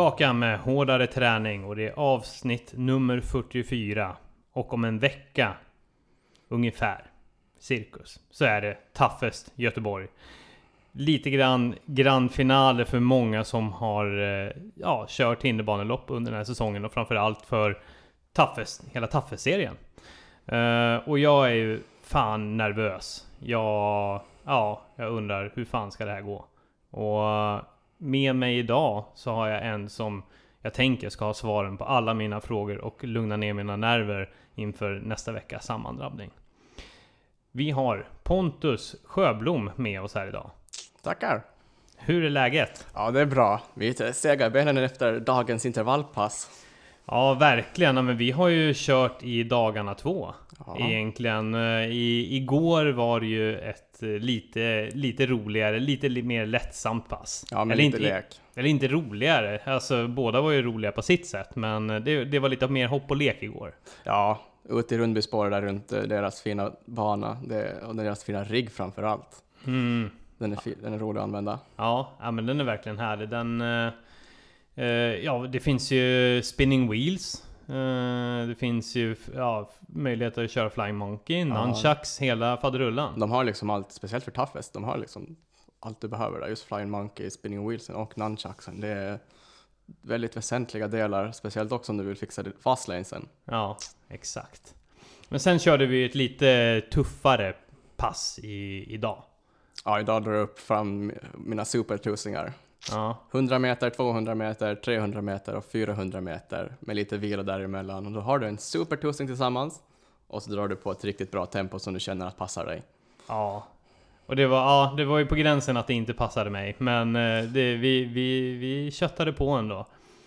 tillbaka med hårdare träning och det är avsnitt nummer 44. Och om en vecka, ungefär, cirkus, så är det Toughest Göteborg. Lite grann grand finale för många som har eh, ja, kört hinderbanelopp under den här säsongen och framförallt för Toughest, hela Toughest-serien. Eh, och jag är ju fan nervös. Jag, ja, jag undrar hur fan ska det här gå? Och med mig idag så har jag en som jag tänker ska ha svaren på alla mina frågor och lugna ner mina nerver inför nästa veckas sammandrabbning. Vi har Pontus Sjöblom med oss här idag. Tackar! Hur är läget? Ja, det är bra. Vi är lite sega i benen efter dagens intervallpass. Ja, verkligen. Ja, Men vi har ju kört i dagarna två. Ja. Egentligen. Eh, I, igår var det ju ett eh, lite, lite roligare, lite li- mer lättsamt pass. Ja, med Eller lite inte, lek. Eller inte roligare. Alltså båda var ju roliga på sitt sätt. Men det, det var lite mer hopp och lek igår. Ja, ute i Rundbyspåret där runt eh, deras fina bana det, och deras fina rigg framför allt. Mm. Den är, den är rolig att använda. Ja, ja, men den är verkligen härlig. Den... eh, ja, det finns ju spinning wheels. Eh, det finns ju ja, möjligheter att köra Flying Monkey, nunchucks, hela faderullan. De har liksom allt, speciellt för Toughest, de har liksom allt du behöver där. Just Flying Monkey, Spinning Wheelsen och Nunchucksen. Det är väldigt väsentliga delar, speciellt också om du vill fixa fastlanesen. Ja, exakt. Men sen körde vi ett lite tuffare pass i, idag. Ja, idag drar jag upp fram mina supertusingar. Ja, 100 meter, 200 meter, 300 meter och 400 meter med lite vila däremellan. Och då har du en supertusing tillsammans och så drar du på ett riktigt bra tempo som du känner att passar dig. ja. Och det var, ja, det var ju på gränsen att det inte passade mig. Men eh, det, vi, vi, vi köttade på ändå.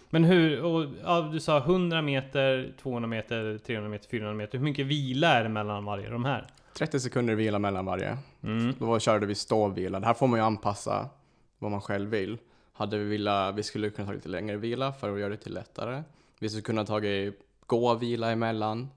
Men hur, och, ja, du sa 100 meter, 200 meter, 300 meter, 400 meter. Hur mycket vila är det mellan varje de här? 30 sekunder vila mellan varje. Mm. Då körde vi ståvila. Det här får man ju anpassa vad man själv vill. Hade vi vila, vi skulle kunna ta lite längre vila för att göra det till lättare. Vi skulle kunna ta gå och vila emellan.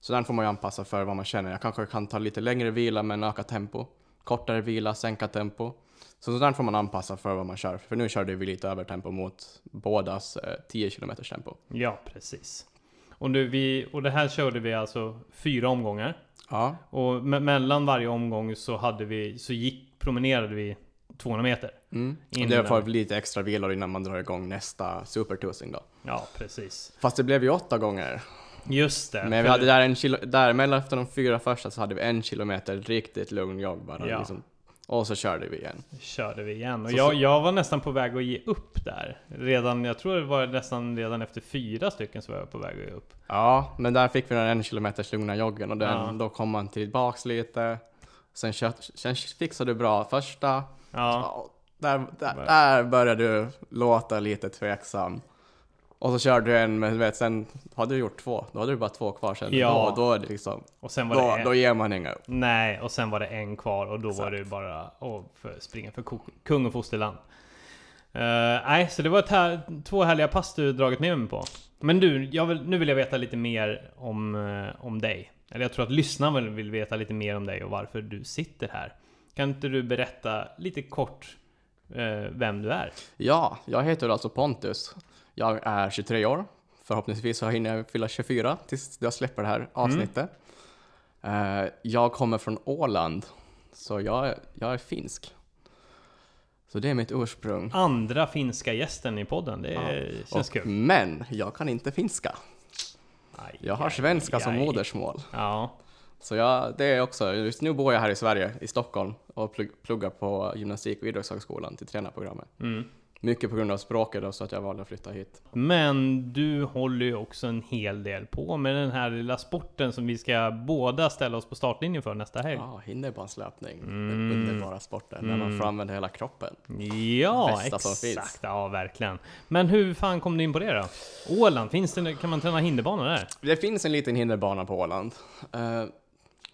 Så den får man ju anpassa för vad man känner. Jag kanske kan ta lite längre vila men öka tempo. Kortare vila, sänka tempo. Så sådär får man anpassa för vad man kör. För nu körde vi lite över tempo mot bådas eh, 10 km tempo. Ja, precis. Och, nu, vi, och det här körde vi alltså fyra omgångar. Ja, Och me- mellan varje omgång så hade vi, så gick, promenerade vi 200 meter. mm. och det får lite extra vilor innan man drar igång nästa supertusing då. Ja, precis. Fast det blev ju åtta gånger. Just det. Men vi hade där en kilo, däremellan efter de fyra första så hade vi en kilometer riktigt lugn jogg bara. Ja. Liksom. Och så körde vi igen. körde vi igen. Och Så- jag, jag var nästan på väg att ge upp där. Redan, jag tror det var nästan redan efter fyra stycken så var jag på väg att ge upp. Ja, men där fick vi den en kilometers lugna joggen och den, Ja. då kom man tillbaks lite. Sen, sen fixade du bra första. Ja, där, där, där började du låta lite tveksam. Och så körde du en, men vet, sen hade du gjort två. Då hade du bara två kvar sen. Ja. Då, då är det liksom, och sen var då, det en, då ger man inga upp. Nej, och sen var det en kvar och då var Exakt. det bara att springa för kung och fosterland. Uh, nej, så det var ett här, två härliga pass du dragit med mig på. Men du, jag vill, nu vill jag veta lite mer om, eh, om dig. Eller jag tror att lyssnarna vill veta lite mer om dig och varför du sitter här. Kan inte du berätta lite kort eh, vem du är? Ja, jag heter alltså Pontus. Jag är 23 år. Förhoppningsvis så hinner jag fylla 24 tills jag släpper det här avsnittet. Eh, jag kommer från Åland, så jag, är- jag är finsk. Så det är mitt ursprung. Andra finska gästen i podden, det känns Och- kul. Men jag kan inte finska. Aj, Jag har aj, svenska som aj. modersmål. Ja, Så jag, det är också, just nu bor jag här i Sverige, i Stockholm, och plugg, pluggar på gymnastik och idrottshögskolan till tränarprogrammet. mm. Mycket på grund av språket och så att jag valde att flytta hit. Men du håller ju också en hel del på med den här lilla sporten som vi ska båda ställa oss på startlinjen för nästa helg. Ja, hinderbanslöpning. Mm. Den underbara sporten, när man får använda hela kroppen. Ja, exakt. Ja, verkligen. Men hur fan kom du in på det då? Åland, finns det, kan man träna hinderbana där? Det finns en liten hinderbana på Åland. Uh,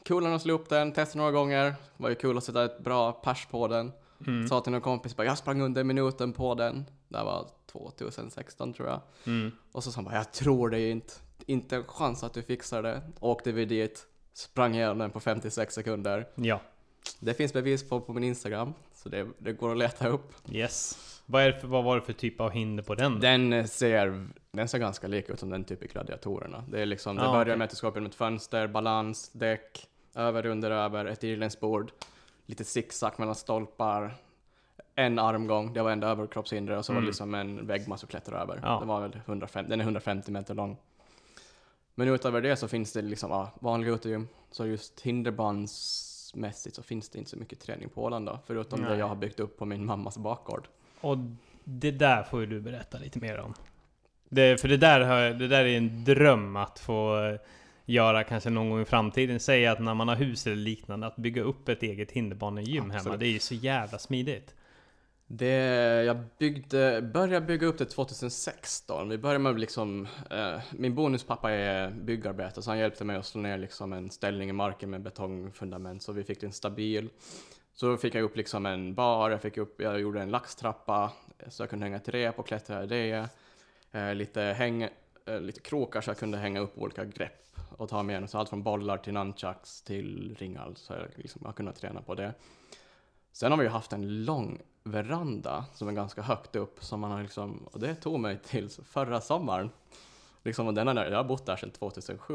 kul att slå upp den, testa några gånger. var ju kul att sätta ett bra pers på den. Mm. Sa till någon kompis bara, jag sprang under minuten på den. Det här var 2016 tror jag. Mm. Och så sa han bara, jag tror det inte. Inte en chans att du fixar det. Åkte vi dit, sprang igenom den på 56 sekunder. Ja. Det finns bevis på på min Instagram, så det, det går att leta upp. Yes. Vad, är det för, vad var det för typ av hinder på den? då? Den ser, den ser ganska lik ut som den typ i gladiatorerna. Det är liksom, det Ah, börjar okej. med att du ska upp genom ett fönster, balans, däck, över, under, över, ett irländskbord, lite zigzag mellan stolpar, en armgång, det var enda överkroppshinder och så var Mm. det liksom en vägg man skulle klättra över. Ja. Den var väl 150, den är 150 meter lång. Men utöver det så finns det liksom ja, vanliga utegym, så just hinderbansmässigt så finns det inte så mycket träning på Åland då, förutom det Nej. jag har byggt upp på min mammas bakgård. Och det där får ju du berätta lite mer om. Det, för det där, har, det där är en dröm att få eh, göra kanske någon gång i framtiden. Säg att när man har hus eller liknande, att bygga upp ett eget hinderbanegym hemma. Det är ju så jävla smidigt. Det, jag byggde, började bygga upp det 2016. Vi började med liksom, eh, min bonuspappa är byggarbetare så han hjälpte mig att slå ner liksom en ställning i marken med betongfundament så vi fick den stabil. Så fick jag upp liksom en bar, jag, fick upp, jag gjorde en laxtrappa så jag kunde hänga ett rep och klättra i det. Eh, lite, häng, eh, lite krokar så jag kunde hänga upp olika grepp och ta med så allt från bollar till nunchucks till ringar så jag, liksom, jag kunde träna på det. Sen har vi ju haft en lång veranda som är ganska högt upp som man har liksom, och det tog mig till förra sommaren. Liksom, och den har, jag har bott där sedan 2007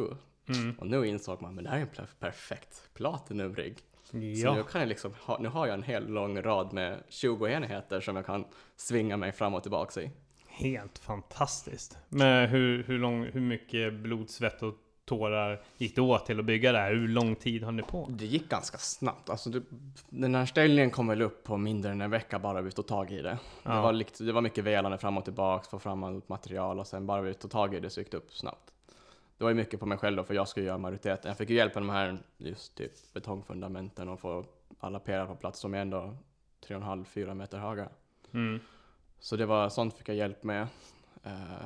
Mm. och nu insåg man, men det här är en per- perfekt platinumrigg. Så Ja. nu kan jag liksom ha, nu har jag en hel lång rad med 20 enheter som jag kan svinga mig fram och tillbaka i. Helt fantastiskt. Men hur, hur, lång, hur mycket blod, svett och tårar gick det åt till att bygga det här? Hur lång tid har ni på? Det gick ganska snabbt. Alltså, det, den här ställningen kom väl upp på mindre än en vecka bara vi tog tag i det. Det, Ja. var, likt, det var mycket velande fram och tillbaks, få fram allt material och sen bara vi tog tag i det så gick det upp snabbt. Det var ju mycket på mig själv då, för jag skulle göra majoriteten. Jag fick ju hjälp med de här just typ betongfundamenten och få alla pelare på plats som är ändå 3,5-4 meter höga. Mm. Så det var sånt fick jag hjälp med. Uh,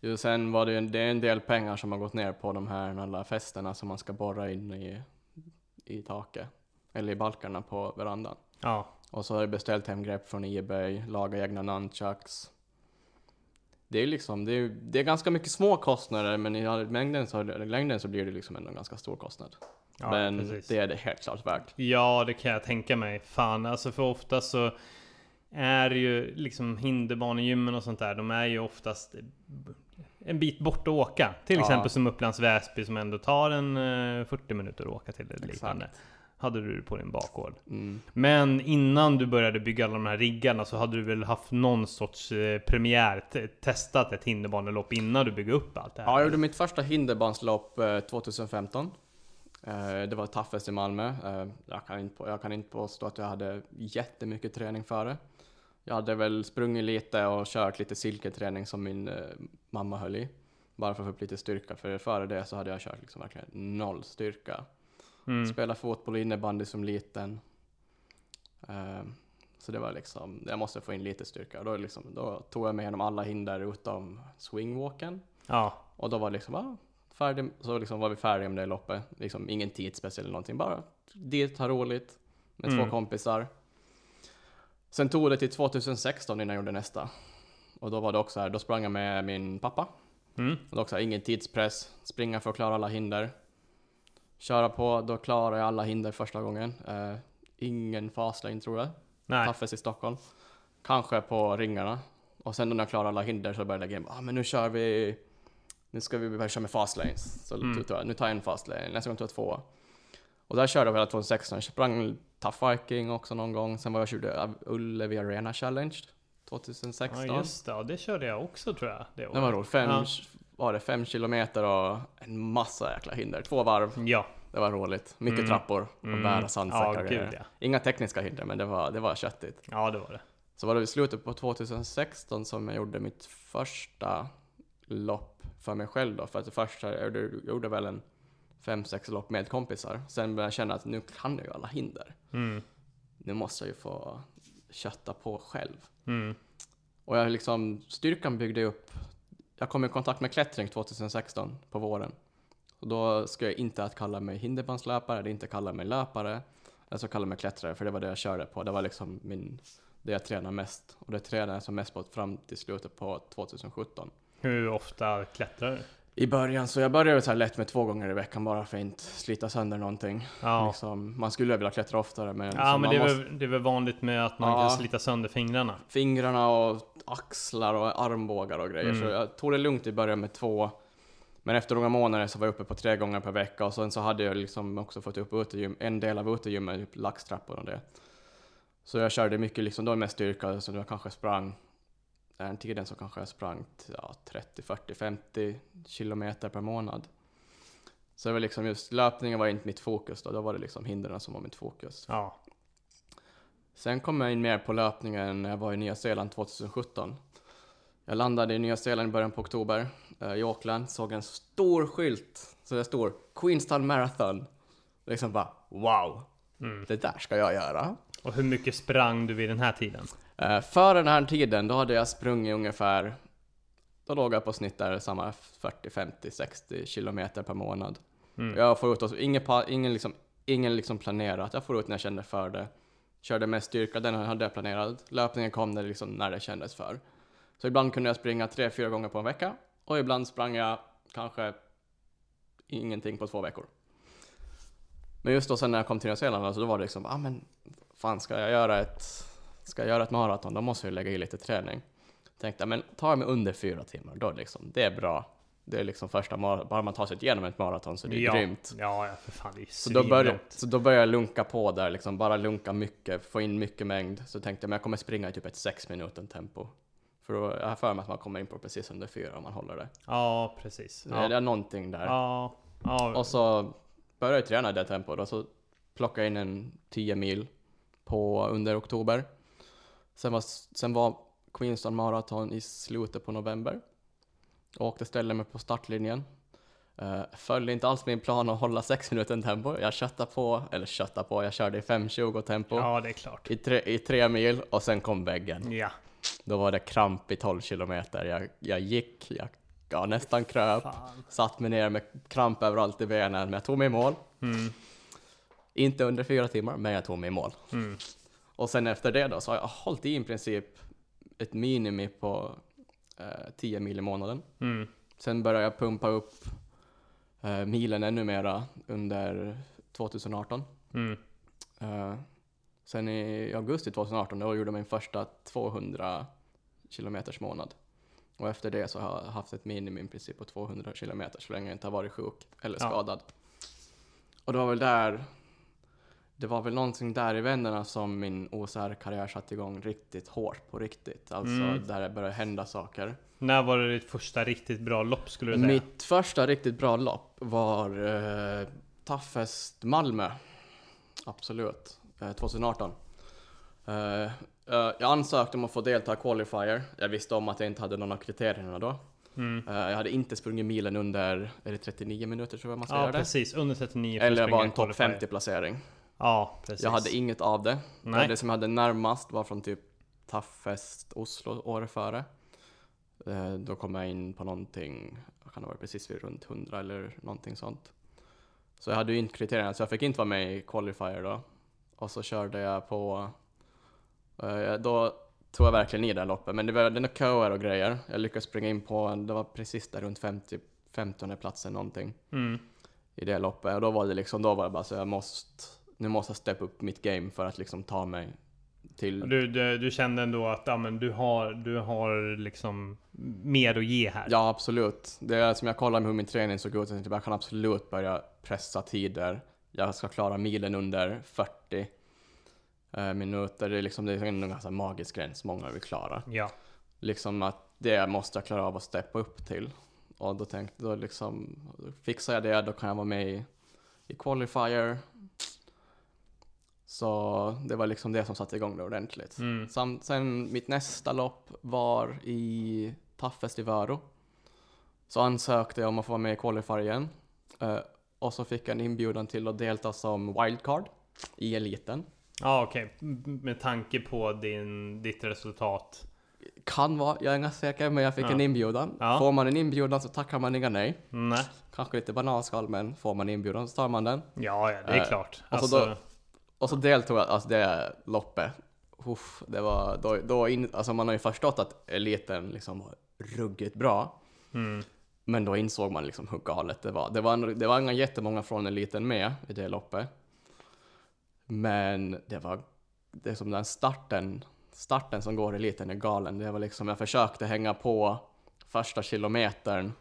ju sen var det, ju en- det är en del pengar som har gått ner på de här alla fästena som man ska borra in i, i taket. Eller i balkarna på verandan. Ja. Och så har jag beställt hem grepp från Ebay, laga egna nunchucks. Det är liksom, det är, det är ganska mycket små kostnader men i mängden så, i längden så blir det liksom ändå en ganska stor kostnad. ja men precis. det är det helt klart värt. Ja, det kan jag tänka mig. Fan, alltså för ofta så är ju liksom hinderbanegymmen och sånt där, de är ju oftast en bit bort att åka. Till Ja. exempel som Upplands Väsby som ändå tar en eh, 40 minuter att åka till eller liknande. Hade du på din bakgård. Mm. Men innan du började bygga alla de här riggarna så hade du väl haft någon sorts eh, premiär, te- testat ett hinderbanelopp innan du byggde upp allt det här? Ja, jag gjorde mitt första hinderbanslopp eh, 2015. Eh, Det var Taffes i Malmö. Eh, Jag kan, inte, jag kan inte påstå att jag hade jättemycket träning före. Jag hade väl sprungit lite och kört lite silketräning som min eh, mamma höll i. Bara för att få upp lite styrka, för före det så hade jag kört liksom verkligen noll styrka. Mm. Spela fotboll och innebandy som liten. Eh, Så det var liksom, jag måste få in lite styrka. Då, liksom, då tog jag mig igenom alla hinder utom swingwalken. Ja, Och då var det liksom, ah, färdig, så liksom var vi färdiga med det loppet. Liksom ingen tidsspeciell eller någonting, bara dit, ha roligt med Mm. två kompisar. Sen tog det till 2016 innan jag gjorde nästa. Och då var det också här, då sprang jag med min pappa. mm. Och var också här, ingen tidspress, springa för att klara alla hinder. Köra på, då klarade jag alla hinder första gången. Eh, ingen fastlane tror jag. nej. Taffes i Stockholm. Kanske på ringarna. Och sen när jag klarade alla hinder så började jag lägga in, ah, men nu kör vi, nu ska vi börja köra med fast lanes. Så Mm. då jag, nu tar jag en fast lane, nästa gång tog jag två. Och där körde jag hela 2016, jag sprang Tough Viking också någon gång, sen var jag körde Ullevi Arena Challenge 2016. Ja just det, ja, det körde jag också tror jag. Det det var roligt, fem, Ja. var det fem kilometer och en massa jäkla hinder, två varv. Ja. Det var roligt, mycket Mm. trappor och Mm. bära sandsäckar Ja, gud ja. Inga tekniska hinder, men det var, det var köttigt. Ja, det var det. Så var det i slutet på 2016 som jag gjorde mitt första lopp för mig själv då. För att det första, jag gjorde väl en fem, sex lopp med kompisar. Sen började jag känna att nu kan jag ju alla hinder. Mm. Nu måste jag ju få kötta på själv. Mm. Och jag liksom, styrkan byggde upp. Jag kom i kontakt med klättring 2016 på våren. Och då ska jag inte att kalla mig hinderbandslöpare, eller inte kalla mig löpare. Jag ska kalla mig klättrare, för det var det jag körde på. Det var liksom min, det jag tränade mest. Och det tränade jag som mest på fram till slutet på 2017. Hur ofta klättrar du? I början. Så jag började så här lätt med två gånger i veckan bara för att inte slita sönder någonting. Ja. Liksom, man skulle vilja klättra oftare men, Ja, så men det är, måste, väl, det är väl vanligt med att man Ja. kan slita sönder fingrarna. fingrarna och axlar och armbågar och grejer. Mm. Så jag tog det lugnt i början med två. Men efter några månader så var jag uppe på tre gånger per vecka och sen så hade jag liksom också fått upp utegym, en del av utegymmet, typ laxtrappor och det. Så jag körde mycket liksom, då med styrka, så jag kanske sprang, den tiden så kanske jag sprang ja, 30, 40, 50 kilometer per månad. Så det var liksom just löpningen var inte mitt fokus då, då var det liksom hindren som var mitt fokus. Ja. Sen kom jag in mer på löpningen när jag var i Nya Zeeland 2017. Jag landade i Nya Zeeland i början på oktober eh, i Auckland, såg en stor skylt så det står Queenstown Marathon. Liksom bara wow, Mm. det där ska jag göra. Och hur mycket sprang du vid den här tiden? Eh, före den här tiden, då hade jag sprungit ungefär, då låg jag på snitt där samma 40, 50, 60 kilometer per månad. Mm. Jag får ut, oss, ingen, ingen, liksom, ingen liksom planerat, jag får ut när jag kände för det. Körde med styrka, den hade jag planerat. Löpningen kom när, liksom, när det kändes för. Så ibland kunde jag springa tre, fyra gånger på en vecka. Och ibland sprang jag kanske ingenting på två veckor. Men just då sen när jag kom till Nya Zeeland, alltså, då var det liksom, ah men fan ska jag göra ett, ska jag göra ett maraton, då måste jag lägga i lite träning. Tänkte, men jag mig under fyra timmar, då liksom, det är bra. Det är liksom första bara man tar sig igenom ett maraton så det är ja. grymt. Ja, ja, för fan det är Så då, började, så då började jag lunka på där, liksom bara lunka mycket, få in mycket mängd. Så tänkte jag, men jag kommer springa i typ ett sex minuten tempo. För då, jag har för mig att man kommer in på precis under fyra om man håller det. Ja, precis. Det är Ja. någonting där. Ja. ja. Och så började jag träna i det tempot och så plockade jag in en 10 mil på under oktober. Sen var, sen var Queenstown Marathon i slutet på november. Och åkte ställde mig på startlinjen. Uh, följde inte alls min plan att hålla 6 minuter tempo. Jag köttade på, eller köttade på, jag körde i 5.20 tempo ja, det är klart. i, tre, i tre mil och sen kom väggen. Ja. Då var det kramp i 12 kilometer. Jag, jag gick, jag ja, nästan kröp. Fan. Satt mig ner med kramp överallt i benen, men jag tog mig i mål. Mm. Inte under fyra timmar, men jag tog mig i mål. Mm. Och sen efter det då så har jag hållit i i princip ett minimi på eh, 10 mil i månaden. Mm. Sen började jag pumpa upp eh, milen ännu mera under 2018. Mm. Eh, sen i augusti 2018 då gjorde jag min första 200 kilometers månad. Och efter det så har jag haft ett minimum i princip på 200 kilometer så länge jag inte har varit sjuk eller Ja. skadad. Och det var väl där, det var väl någonting där i vännerna som min OCR-karriär satte igång riktigt hårt på riktigt. Alltså Mm. där det började hända saker. När var det ditt första riktigt bra lopp skulle du säga? Mitt första riktigt bra lopp var eh, Toughest Malmö. Absolut. Eh, 2018. Eh, eh, jag ansökte om att få delta i Qualifier. Jag visste om att jag inte hade någon av kriterierna då. Mm. Eh, jag hade inte sprungit milen under, är det 39 minuter tror jag man ska Ja, göra det? precis. Under 39 för att Eller var en topp qualifier. 50 placering. Ja, precis. Jag hade inget av det. Nej. Det som jag hade närmast var från typ Toughest Oslo året före. Eh, Då kom jag in på någonting, jag kan ha varit precis vid runt 100 eller någonting sånt. Så jag hade ju inte kriterierna, så jag fick inte vara med i Qualifier då. Och så körde jag på, eh, då tog jag verkligen i det här loppet, men det var, var köer och grejer. Jag lyckades springa in på, det var precis där runt 50, 15 platsen någonting Mm. i det loppet. Och då var det liksom, då var det bara så jag måste, nu måste jag steppa upp mitt game för att liksom ta mig till... Du, du, du kände ändå att ja, men du, har, du har liksom mer att ge här? Ja, absolut. Det är som jag kollar med hur min träning såg ut, jag jag kan absolut börja pressa tider. Jag ska klara milen under 40 eh, minuter. Det är liksom, det är en ganska magisk gräns många vill klara. Ja. Liksom att det måste jag klara av att steppa upp till. Och då tänkte då liksom, fixar jag det, då kan jag vara med i, i Qualifier. Så det var liksom det som satte igång det ordentligt. Mm. Sam, sen mitt nästa lopp var i Toughest i Varo. Så ansökte jag om att få vara med i Qualifier igen. Eh, och så fick jag en inbjudan till att delta som wildcard i eliten. Ja, okej. M- Med tanke på din, ditt resultat. Kan vara, jag är ganska säker, men jag fick Ja. en inbjudan. Ja. Får man en inbjudan så tackar man inga nej. Nej. Kanske lite bananskal, men får man inbjudan så tar man den. Ja, ja, det är Eh, klart. och så Alltså, då- Och så deltog jag, alltså det loppet. Uff, det var, då, då in, alltså man har ju förstått att eliten liksom var ruggigt bra. mm. Men då insåg man liksom hur galet det var. Det var, en- det var inga jättemånga från eliten med i det loppet. Men det var, det är som den starten, starten som går i eliten är galen. Det var liksom, jag försökte hänga på första kilometern.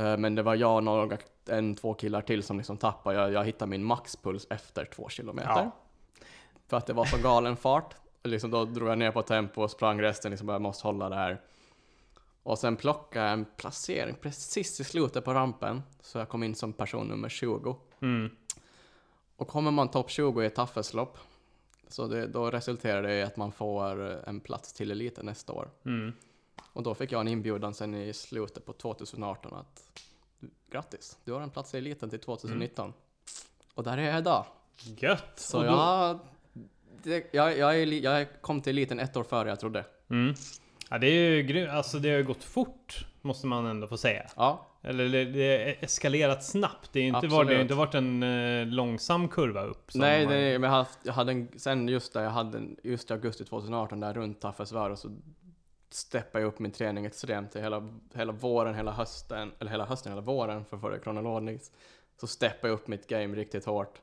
Eh, Men det var jag och några, en, två killar till som liksom tappade. Jag, jag hittade min maxpuls efter två kilometer. Ja. För att det var så galen fart. Liksom då drog jag ner på tempo och sprang resten, liksom jag måste hålla det här. Och sen plockade jag en placering precis i slutet på rampen, så jag kom in som person nummer 20. Mm. Och kommer man topp 20 i ett taffeslopp, så det, då resulterar det i att man får en plats till eliten nästa år. Mm. Och då fick jag en inbjudan sen i slutet på 2018 att grattis, du har en plats i eliten till 2019. Och där är jag idag. Gött! Så då- jag, det, jag, jag, är, jag kom till eliten ett år före jag trodde. Mm. Ja, det är ju grymt. Alltså det har ju gått fort, måste man ändå få säga. Ja, Eller det, det har eskalerat snabbt. Det ju inte, varit, det har inte varit en eh, långsam kurva upp. nej, man- nej, men jag, haft, jag hade en, sen just där, jag hade en, just i augusti 2018 där runt Taffesvär och så steppade jag upp min träning extremt hela, hela våren, hela hösten, eller hela hösten, hela våren för det kronologiskt. Så steppade jag upp mitt game riktigt hårt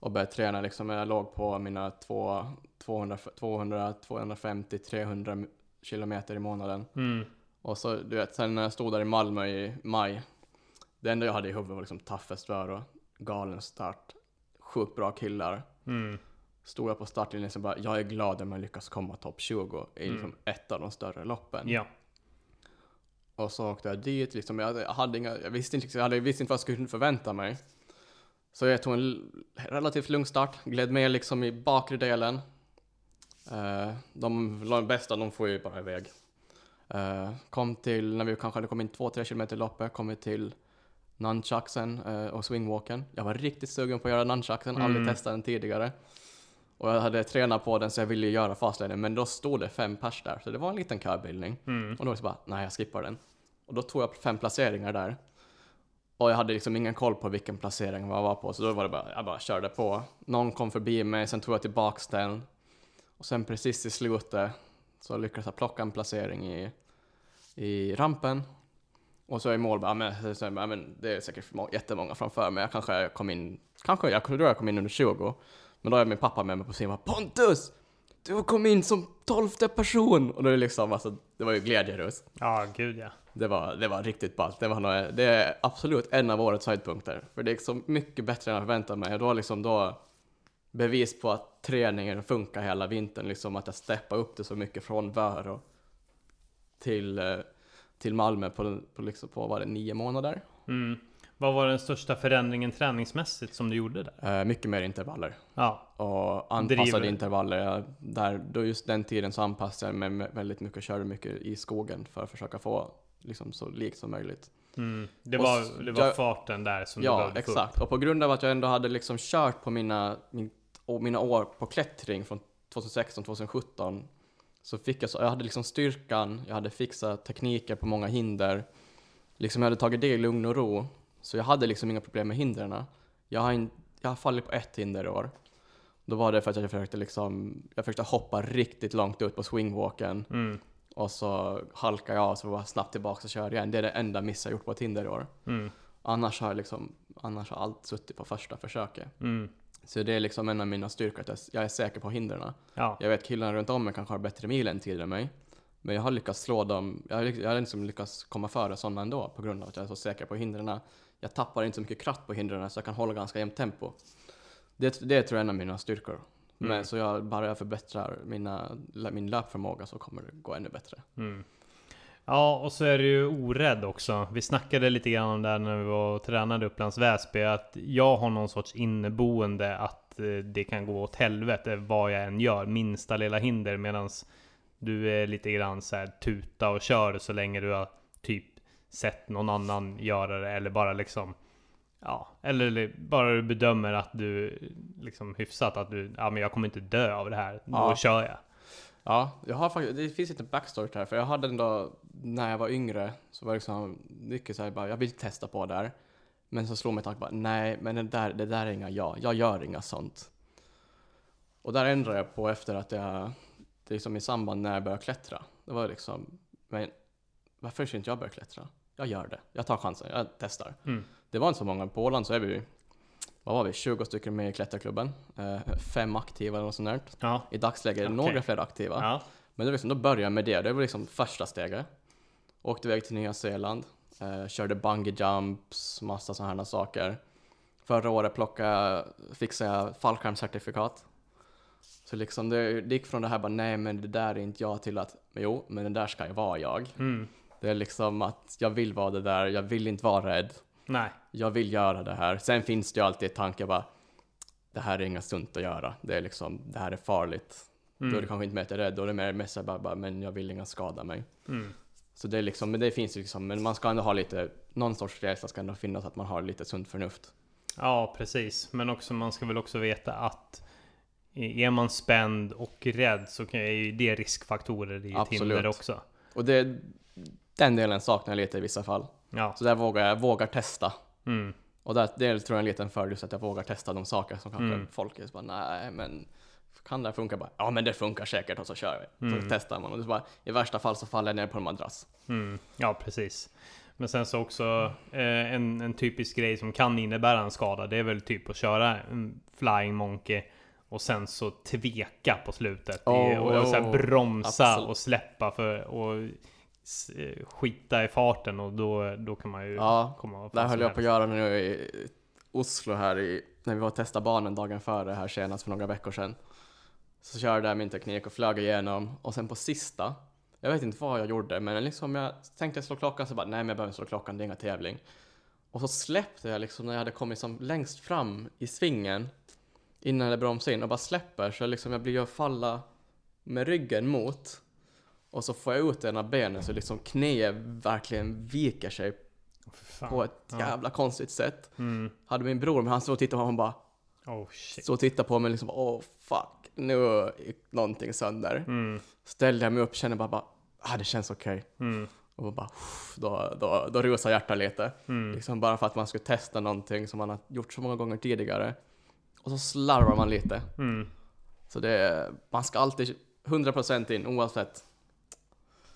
och började träna liksom, jag låg på mina två, 200, 200 250, 300 kilometer i månaden. Mm. Och så, du vet, sen när jag stod där i Malmö i maj, det enda jag hade i huvudet var liksom Taffesvär och galen start, sjukt bra killar. Mm. Stod jag på startlinjen så bara, jag är glad om jag lyckas komma topp 20 i liksom ett av de större loppen. Ja. Och så åkte jag dit, liksom, jag, hade, jag, hade inga, jag, visste inte, jag hade, visste inte vad jag skulle förvänta mig. Så jag tog en relativt lugn start, gled med liksom i bakre delen. Eh, de de bästa, de får ju bara iväg. Eh, kom till, när vi kanske hade kommit in 2-3 kilometer i loppet, kom vi till nunchucksen eh, och swingwalken. Jag var riktigt sugen på att göra nunchucksen, aldrig Mm. testat den tidigare. Och jag hade tränat på den så jag ville ju göra fastleden, men då stod det fem pers där, så det var en liten köbildning. Mm. Och då var det så bara, nej jag skippar den. Och då tog jag fem placeringar där. Och jag hade liksom ingen koll på vilken placering jag var på, så då var det bara, jag bara körde på. Någon kom förbi mig, sen tog jag tillbaks den. Och sen precis i slutet så lyckades jag plocka en placering i, i rampen. Och så i mål, bara, men, så, jag men det är säkert må- jättemånga framför mig. Jag kanske kom in, kanske, jag tror jag kom in under 20. Men då är min pappa med mig på scenen och bara, Pontus! Du kom in som tolfte person! Och då är det liksom, alltså, det var ju glädjerus. Ja, gud ja. Det var, det var riktigt ballt. Det, var nog, det är absolut en av årets höjdpunkter. För det är så mycket bättre än jag förväntade mig. Och då liksom då bevis på att träningen funkar hela vintern. Liksom att jag steppade upp det så mycket från Vörå till, eh, till Malmö på, på, liksom på var det, nio månader. Mm. Vad var den största förändringen träningsmässigt som du gjorde där? Eh, mycket mer intervaller. Ja. Och anpassade Driver. intervaller. Där, då just den tiden så anpassade jag mig med- väldigt mycket och körde mycket i skogen för att försöka få liksom, så likt som möjligt. Mm. Det Och var, det var jag- farten där som du Ja, behövde få upp. exakt. Och på grund av att jag ändå hade liksom kört på mina, min, mina år på klättring från 2016-2017 så fick jag så, jag hade liksom styrkan, jag hade fixat tekniker på många hinder. Liksom jag hade tagit det i lugn och ro. Så jag hade liksom inga problem med hindren. Jag har, in, jag har fallit på ett hinder i år. Då var det för att jag försökte liksom, jag försökte hoppa riktigt långt ut på swingwalken Mm. och så halkade jag av så var jag snabbt tillbaka och körde igen. Det är det enda miss jag gjort på ett hinder i år. Mm. Annars har, jag liksom, annars har allt suttit på första försöket. Mm. Så det är liksom en av mina styrkor, att jag, jag är säker på hindren. Ja. Jag vet killarna runt om mig kanske har bättre mil än tid än mig. Men jag har lyckats slå dem, jag har, jag har liksom lyckats komma före sådana ändå på grund av att jag är så säker på hindren. Jag tappar inte så mycket kraft på hindren så jag kan hålla ganska jämnt tempo. Det, det tror jag är en av mina styrkor. Men Mm. så jag, bara jag förbättrar mina, min löpförmåga så kommer det gå ännu bättre. Mm. Ja, och så är du ju orädd också. Vi snackade lite grann om det när vi var och tränade Upplands Väsby. Att jag har någon sorts inneboende att eh, det kan gå åt helvete vad jag än gör. Minsta lilla hinder. Medan du är lite grann så här tuta och kör så länge du har typ sett någon annan göra det. Eller bara liksom Ja, eller bara du bedömer att du liksom hyfsat att du, ja men jag kommer inte dö av det här. Då Ja. kör jag. Ja, jag har faktiskt, det finns lite backstory till det här, för jag hade ändå, när jag var yngre, så var det liksom mycket såhär bara, jag vill testa på det här. Men så slog mig tanken bara, nej, men det där, det där är inga jag, jag gör inga sånt. Och där ändrade jag på efter att jag, det liksom i samband när jag började klättra. Det var liksom, men varför ska inte jag börja klättra? Jag gör det. Jag tar chansen, jag testar. Mm. Det var inte så många. På Åland så är vi, vad var vi, 20 stycken med i klätterklubben. Eh, fem aktiva eller något sånt där. Ja. I dagsläget är det Okej. några fler aktiva. Ja. Men var liksom, då började jag med det. Det var liksom första steget. Åkte iväg till Nya Zeeland. Eh, körde bungee jumps, massa sådana här saker. Förra året plockade, fixade jag fallskärmscertifikat. Så liksom det, det gick från det här bara, nej men det där är inte jag till att, jo, men det där ska jag vara jag. Mm. Det är liksom att jag vill vara det där, jag vill inte vara rädd. Nej. Jag vill göra det här. Sen finns det ju alltid tankar bara, det här är inget sunt att göra. Det är liksom, det här är farligt. Då är det Mm. kanske inte mer att jag är rädd, då är det mer mest bara, bara, men jag vill inga skada mig. Mm. Så det är liksom, men det finns ju liksom, men man ska ändå ha lite, någon sorts rädsla ska ändå finnas, att man har lite sunt förnuft. Ja, precis. Men också, man ska väl också veta att är man spänd och rädd så är ju det riskfaktorer i ett Absolut. hinder också. Och det, den delen saknar jag lite i vissa fall. Ja. Så där vågar jag, vågar testa. Mm. Och där, det tror jag är en liten fördel, så att jag vågar testa de saker som kanske Mm. folk är så bara, nej men kan det funka? Bara, ja men det funkar säkert och så kör vi. Mm. Så testar man och så bara, i värsta fall så faller jag ner på en madrass. Mm. Ja, precis. Men sen så också eh, en, en typisk grej som kan innebära en skada. Det är väl typ att köra en flying monkey och sen så tveka på slutet. Oh, och så här oh, bromsa absolut. och släppa för och skita i farten och då, då kan man ju Ja, komma vad Det höll jag på att göra nu i Oslo här i, när vi var och testade banan dagen före här senast för några veckor sedan. Så körde jag min teknik och flög igenom och sen på sista, jag vet inte vad jag gjorde men liksom jag tänkte slå klockan så bara nej men jag behöver inte slå klockan, det är inga tävling. Och så släppte jag liksom när jag hade kommit som längst fram i svingen innan jag bromsade in och bara släpper så liksom jag blir ju att falla med ryggen mot och så får jag ut ena benen så liksom knäet verkligen viker sig på ett Ja. jävla konstigt sätt. Mm. Hade min bror, men han stod och tittade på mig och bara Oh shit. stod och tittade på mig liksom åh fuck, nu gick någonting sönder. Mm. Ställde jag mig upp, kände bara, bara ah det känns okej. Mm. Och bara, då, då, då rusade hjärtat lite. Mm. Liksom bara för att man skulle testa någonting som man har gjort så många gånger tidigare. Och så slarvar man lite. Mm. Så det man ska alltid 100% in oavsett.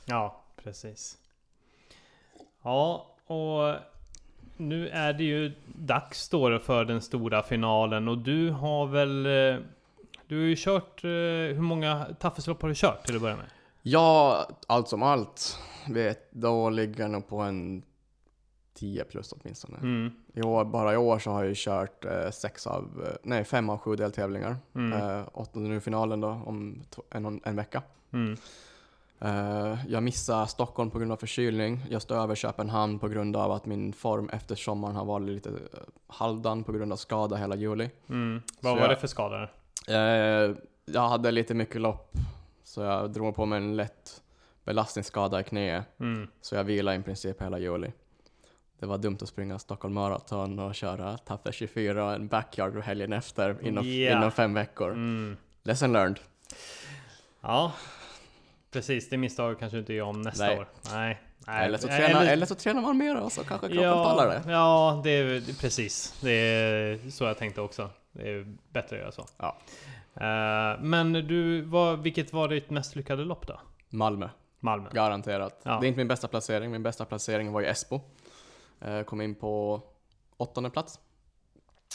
Ja, precis. Ja, och nu är det ju dags då för den stora finalen och du har väl... eh, Du har ju kört... eh, Hur många taffeslopp har du kört till att börja med? Ja, allt som allt. Vet, då ligger jag nog på en 10 plus åtminstone. Mm. I år, bara i år så har jag ju kört eh, sex av, eh, nej fem av sju deltävlingar. Mm. Eh, åttonde nu finalen då om en, en vecka. Mm. Eh, jag missade Stockholm på grund av förkylning. Jag stod över Köpenhamn på grund av att min form efter sommaren har varit lite eh, halvdan på grund av skada hela juli. Mm. Vad Så var jag- det för skador? Eh, jag hade lite mycket lopp, så jag drog på mig en lätt belastningsskada i knäet. Mm. Så jag vilade i princip hela juli. Det var dumt att springa Stockholm Marathon och köra Taffe 24 och en backyard helgen efter inom, Ja. inom fem veckor. Mm. Lesson learned. Ja, precis. Det misstaget kanske du inte gör om nästa Nej. år. Nej. Nej. Eller, så Nej, tränar, eller... så tränar man mer och så kanske kroppen pallar det. Ja, det är precis. Det är så jag tänkte också. Det är bättre att göra så. Ja. Eh, men du, vad, vilket var ditt mest lyckade lopp då? Malmö, Malmö? garanterat. Ja. Det är inte min bästa placering. Min bästa placering var i Esbo. Eh, kom in på åttonde plats.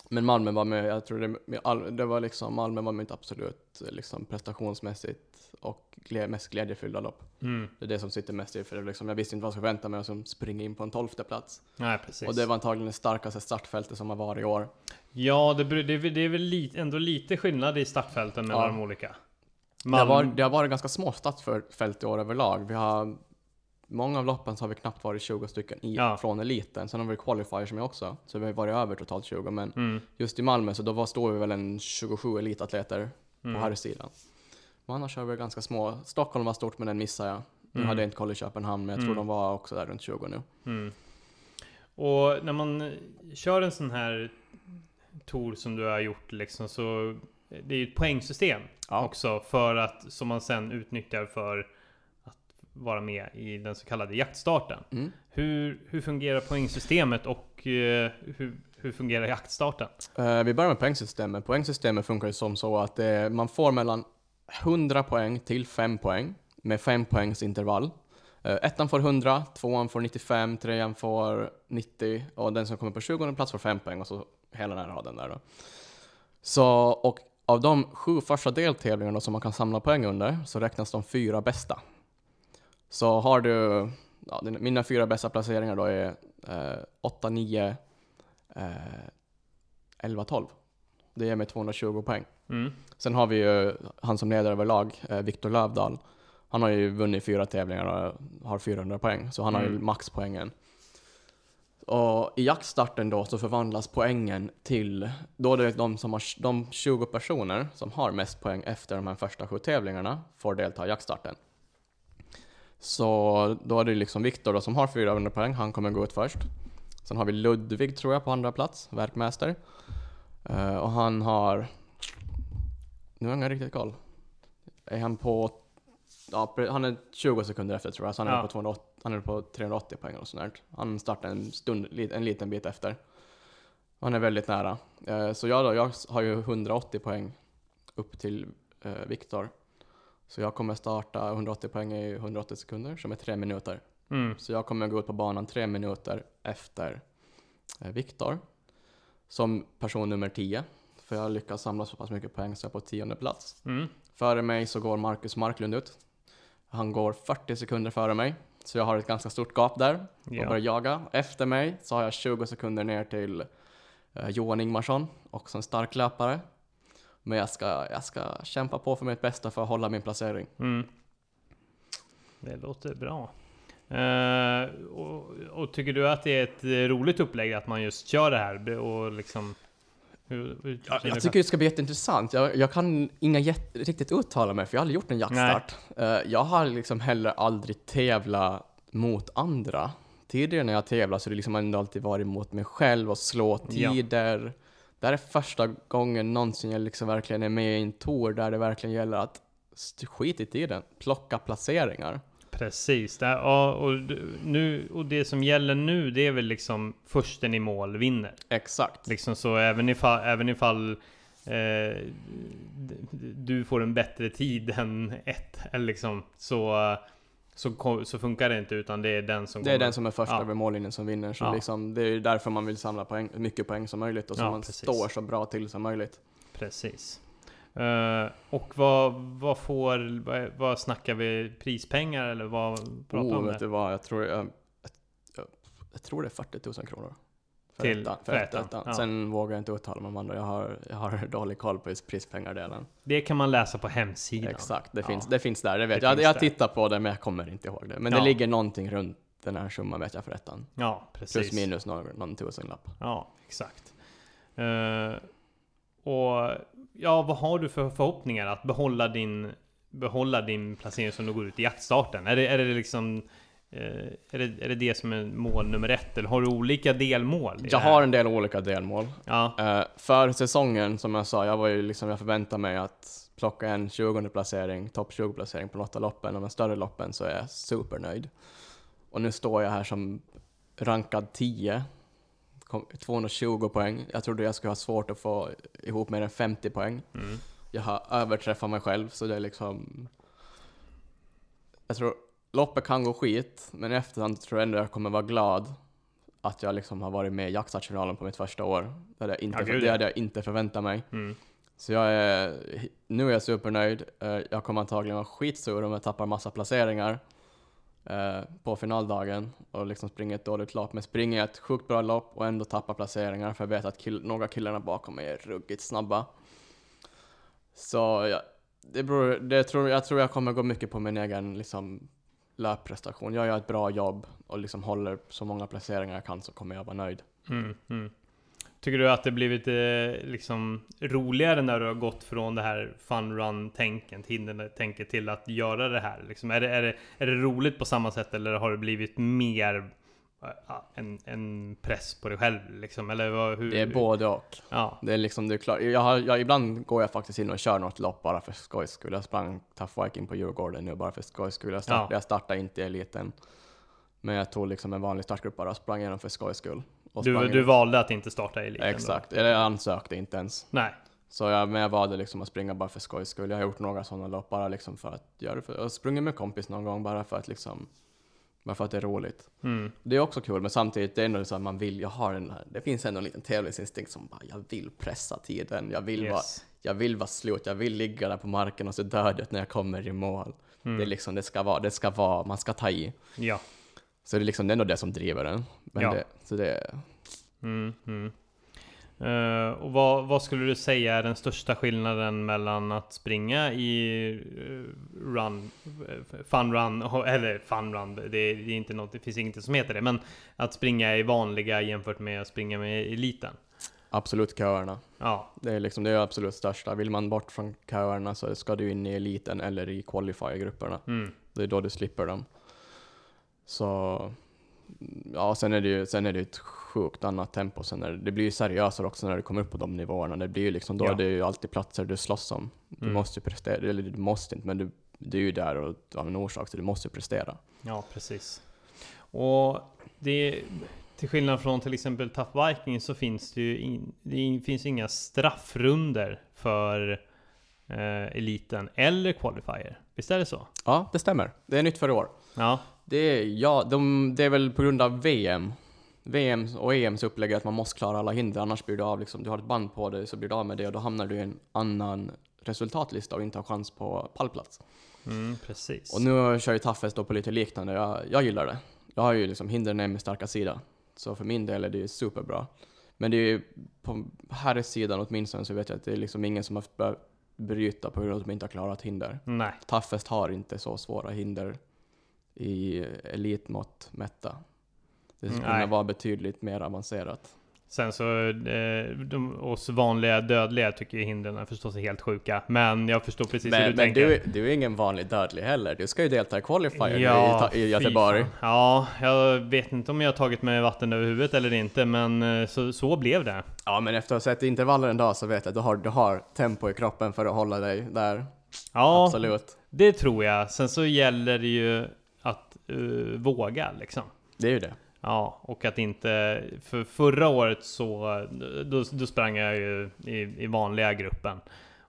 Men Malmö var med, jag tror det, det var liksom, Malmö var mitt absolut eh, liksom, prestationsmässigt och mest glädjefyllda lopp. Mm. Det är det som sitter mest i, för liksom, jag visste inte vad jag skulle vänta mig och som springer in på en tolfte plats. Nej, precis. Och det var antagligen det starkaste startfältet som har varit i år. Ja, det, det, är väl- det är väl lite, ändå lite skillnad i startfälten mellan Ja. de olika. Det har, det har varit ganska små startfält i år överlag. Vi har, många av loppen så har vi knappt varit 20 stycken i, Ja. från eliten. Sen har vi qualifiers med också, så vi har varit över totalt 20. Men Mm. just i Malmö så då var, stod vi väl en 27 elitatleter på Mm. herrsidan. Men annars har vi ganska små. Stockholm var stort men den missade jag. Nu Mm. hade jag inte koll i Köpenhamn men jag tror Mm. de var också där runt 20 nu. Mm. Och när man kör en sån här tour som du har gjort liksom så det är ju ett poängsystem Ja. också för att som man sen utnyttjar för att vara med i den så kallade jaktstarten. Mm. Hur, hur fungerar poängsystemet och eh, hur, hur fungerar jaktstarten? Eh, vi börjar med poängsystemet. Poängsystemet funkar ju som så att eh, man får mellan 100 poäng till 5 poäng med 5 poängs intervall. Eh, ettan får 100, tvåan får 95, trean får 90 och den som kommer på 20 plats får 5 poäng och så hela den här raden där då. Så, och av de sju första deltävlingarna som man kan samla poäng under så räknas de fyra bästa. Så har du, ja, mina fyra bästa placeringar då är eh, 8, 9, eh, 11, 12. Det ger mig 220 poäng. Mm. Sen har vi ju han som leder överlag, eh, Viktor Lövdahl. Han har ju vunnit fyra tävlingar och har 400 poäng, så han har ju Mm. maxpoängen. Och i jaktstarten då så förvandlas poängen till, då är det de som har, de 20 personer som har mest poäng efter de här första sju tävlingarna får delta i jaktstarten. Så då är det liksom Viktor då som har 400 poäng, han kommer gå ut först. Sen har vi Ludvig tror jag på andra plats, verkmästare. Eh, och han har, nu har jag inte riktigt koll. Är han på, ja han är 20 sekunder efter tror jag, så han är, Ja. på, 280, han är på 380 poäng och sånt där. Han startar en stund, en liten bit efter. Han är väldigt nära. Eh, så jag då, jag har ju 180 poäng upp till eh, Viktor. Så jag kommer starta 180 poäng i 180 sekunder, som är tre minuter. Mm. Så jag kommer gå ut på banan tre minuter efter eh, Viktor. Som person nummer 10. För jag har lyckats samla så pass mycket poäng så jag är på tionde plats. Mm. Före mig så går Marcus Marklund ut. Han går 40 sekunder före mig. Så jag har ett ganska stort gap där och Ja. börjar jaga. Efter mig så har jag 20 sekunder ner till eh, Johan Ingmarsson, också en stark löpare. Men jag ska, jag ska kämpa på för mitt bästa för att hålla min placering. Mm. Det låter bra. Eh, och, och tycker du att det är ett roligt upplägg att man just kör det här? Och liksom... Hur, hur Jag, jag tycker det ska bli jätteintressant. Jag, jag kan inga jätt, riktigt uttala mig för jag har aldrig gjort en jaktstart. Eh, jag har liksom heller aldrig tävlat mot andra. Tidigare när jag tävlat så har det liksom ändå alltid varit mot mig själv och slå Ja. tider. Det här är första gången någonsin jag liksom verkligen är med i en tour där det verkligen gäller att st- skit i tiden, plocka placeringar. Precis, det, ja, och, nu, och det som gäller nu det är väl liksom försten i mål vinner. Exakt. Liksom så även ifall, även ifall eh, du får en bättre tid än ett, eller liksom, så, så, så funkar det inte utan det är den som Det är kommer- den som är först Ja. över mållinjen som vinner. Så Ja. liksom, det är därför man vill samla poäng, mycket poäng som möjligt och så Ja, man precis. står så bra till som möjligt. Precis. Eh, och vad, vad får, vad, vad snackar vi? Prispengar eller vad pratar Oh, om? vet det? du vad, jag tror, jag, jag, jag tror det är 40 000 kronor. För Till- ettan. för ettan, ettan. ja. Sen vågar jag inte uttala mig om andra. Jag har, jag har dålig koll på prispengardelen. Det kan man läsa på hemsidan. Exakt, det, Ja. finns, det finns där. Det vet Det jag. Jag tittar på det men jag kommer inte ihåg det. Men Ja. det ligger någonting runt den här summan vet jag för ettan. Ja, precis. Plus minus någon, någon tusenlapp. Ja, exakt. Eh, och ja, vad har du för förhoppningar att behålla din, behålla din placering som du går ut i jaktstarten? Är det, är det liksom eh, är, det, är det det som är mål nummer ett? Eller har du olika delmål? Jag har en del olika delmål. Ja, Eh, för säsongen, som jag sa, jag var ju liksom, jag förväntade mig att plocka en 20 placering, topp 20 placering på något av loppen, och de större loppen så är jag supernöjd. Och nu står jag här som rankad 10, kom, 220 poäng. Jag trodde jag skulle ha svårt att få ihop mer än 50 poäng. mm. Jag har överträffat mig själv, så det är liksom... Jag tror loppet kan gå skit, men i efterhand tror jag ändå jag kommer vara glad att jag liksom har varit med i jaktstartsfinalen på mitt första år. Det hade jag inte, Ja, det hade jag inte förväntat mig. Mm. Så jag är, nu är jag supernöjd. Eh, Jag kommer antagligen vara skitsur om jag tappar massa placeringar eh, på finaldagen och liksom springer ett dåligt lopp. Men springer jag ett sjukt bra lopp och ändå tappar placeringar för jag vet att kill, några killarna bakom mig är ruggigt snabba. Så ja, det beror, det tror, jag tror jag kommer gå mycket på min egen liksom, löpprestation. Jag gör ett bra jobb och liksom håller så många placeringar jag kan så kommer jag vara nöjd. Mm, mm. Tycker du att det blivit eh, liksom roligare när du har gått från det här fun run-tänket till, tänket till att göra det här? Liksom, är, det, är, det, är det roligt på samma sätt eller har det blivit mer eh, en, en press på dig själv? Liksom? Eller vad, hur, Det är både och. Ja, Det är liksom, det är klart. Jag har, jag, ibland går jag faktiskt in och kör något lopp bara för skojs skull. Jag sprang Tough Viking på Djurgården nu bara för skojs skull. Jag, start, Ja. jag startade inte i eliten. Men jag tog liksom en vanlig startgrupp bara och sprang igenom för skojs skull. Du, du valde att inte starta i eliten? då? Exakt, eller jag ansökte inte ens. Nej. Så jag, men jag valde liksom att springa bara för skojs skull. Jag har gjort några sådana lopp bara liksom för att göra det. För, och sprungit med kompis någon gång bara för att liksom Bara för att det är roligt. Mm. Det är också kul, men samtidigt det är ändå så att man vill, jag har den här, det finns ändå en liten tävlingsinstinkt som bara, jag vill pressa tiden, jag vill, vara, Yes. jag vill vara slut, jag vill ligga där på marken och se död ut när jag kommer i mål. Det är Mm. liksom, det ska vara, det ska vara, man ska ta i. Ja. Så det är liksom det är ändå det som driver den. Men Ja. det, så det, Mm, mm. Eh, och vad, vad skulle du säga är den största skillnaden mellan att springa i eh, run, eh, fun run, eller fun run, det är, det är inte något, det finns inget som heter det, men att springa i vanliga jämfört med att springa med eliten? absolut köerna. Ja, Det är liksom det är absolut största. Vill man bort från köerna så ska du in i eliten eller i qualifier-grupperna. mm, Det är då du slipper dem. Så ja, sen är det ju sen är det ett sjukt annat tempo. Sen är det, det blir ju seriösare också när du kommer upp på de nivåerna. Det blir ju liksom, då Ja. är det ju alltid platser du slåss om. Du Mm. måste ju prestera, eller du måste inte, men du, du är ju där och av en orsak så du måste ju prestera. ja precis. Och det, till skillnad från till exempel Tough Viking så finns det ju in, det finns inga straffrunder för eh, eliten eller qualifier. Visst är det så? Ja, det stämmer. Det är nytt för i år. Ja, Det är, ja, de, det är väl på grund av VM. VM och EMs upplägg är att man måste klara alla hinder, annars blir du av liksom, du har ett band på dig så blir du av med det och då hamnar du i en annan resultatlista och inte har chans på pallplats. mm, precis. Och nu kör ju Taffes då på lite liknande, jag, jag gillar det. Jag har ju liksom hindren är min starka sida. Så för min del är det ju superbra. Men det är ju på här sidan åtminstone så vet jag att det är liksom ingen som har behövt bryta på grund av att de inte har klarat hinder. Nej, Toughest har inte så svåra hinder i elitmått mätta. Det skulle kunna vara betydligt mer avancerat. sen så eh, de, oss vanliga dödliga tycker ju hindren är förstås helt sjuka. Men jag förstår precis hur Men, du men tänker. du, du är ingen vanlig dödlig heller. Du ska ju delta i qualifier Ja, i, i Göteborg. fan. Ja, jag vet inte om jag har tagit mig vatten över huvudet eller inte, men eh, så, så blev det. Ja, men efter att ha sett intervaller en dag så vet jag att du har, du har tempo i kroppen för att hålla dig där. Ja, Absolut. det tror jag. Sen så gäller det ju eh, våga liksom. Det är ju det. Ja, och att inte... För förra året så... Då, då sprang jag ju i, i vanliga gruppen.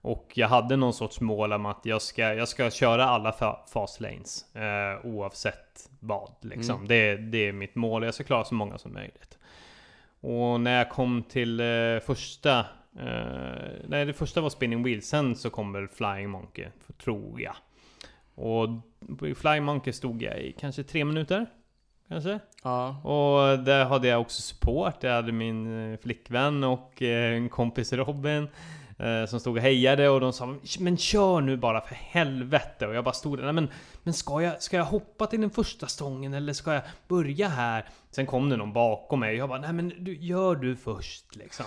Och jag hade någon sorts mål om att jag ska, jag ska köra alla fa- fast lanes. Eh, oavsett vad liksom. Mm. Det, det är mitt mål. Jag ska klara så många som möjligt. Och när jag kom till eh, första... Eh, nej, det första var Spinning Wheel. Sen så kom väl Flying Monkey, tror jag. Och på Flying Monkey stod jag i kanske tre minuter. Kanske? Ja. Och där hade jag också support. Jag hade min eh, flickvän och eh, en kompis Robin. eh, Som stod och hejade och de sa Men kör nu bara för helvete! Och jag bara stod där, "Nej, men, men ska, jag, ska jag hoppa till den första stången eller ska jag börja här? Sen kom det någon bakom mig och jag bara Nej men du, gör du först liksom.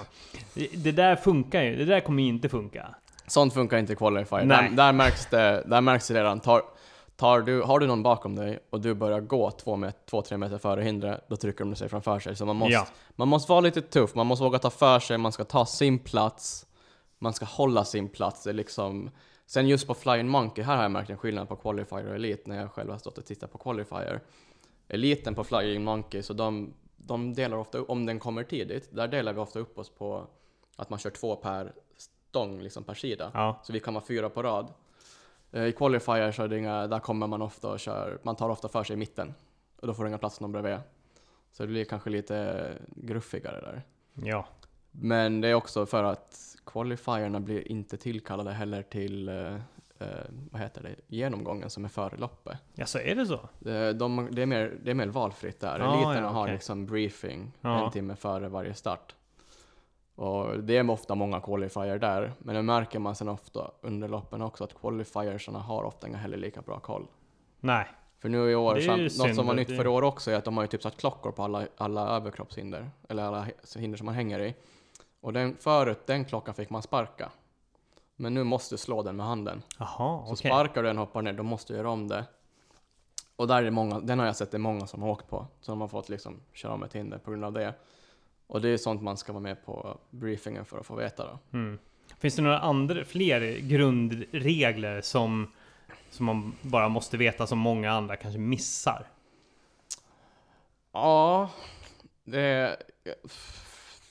Det, det där funkar ju, det där kommer ju inte funka. Sånt funkar inte i qualifier. Där, där, märks det, där märks det redan. Tar, tar du, har du någon bakom dig och du börjar gå två, met, två tre meter före hindret, då trycker de sig framför sig. Så man måste, Ja. man måste vara lite tuff, man måste våga ta för sig, man ska ta sin plats, man ska hålla sin plats. Det är liksom... Sen just på Flying Monkey, här har jag märkt en skillnad på qualifier och elit när jag själv har stått och tittat på qualifier. Eliten på Flying Monkey, så de, de delar ofta om den kommer tidigt, där delar vi ofta upp oss på att man kör två per stång, liksom per sida. Ja, Så vi kan vara fyra på rad. Eh, I qualifier så är det inga, där kommer man ofta och kör, man tar ofta för sig i mitten. Och då får du inga plats någon bredvid. Så det blir kanske lite gruffigare där. ja. Men det är också för att qualifierna blir inte tillkallade heller till, eh, eh, vad heter det, genomgången som är före loppet. Ja, så är det så? Eh, de, det, är mer, det är mer valfritt där. Ah, Eliterna ja, har okej. liksom briefing Ja. en timme före varje start. Och det är ofta många qualifier där, men det märker man sen ofta under loppen också att qualifiersarna har ofta inte heller lika bra koll. Nej. För nu i år, Det är sam- ju något synd som var nytt det- för år också är att de har ju typ satt klockor på alla, alla överkroppshinder, eller alla hinder som man hänger i. Och den, förut, den klockan fick man sparka. Men nu måste du slå den med handen. Jaha, Så okej. sparkar du den hoppar ner, då måste du göra om det. Och där är många, den har jag sett det är många som har åkt på. De har fått liksom köra om ett hinder på grund av det. Och det är sånt man ska vara med på briefingen för att få veta då. Mm. Finns det några andra, fler grundregler som, som man bara måste veta som många andra kanske missar? Ja, det är...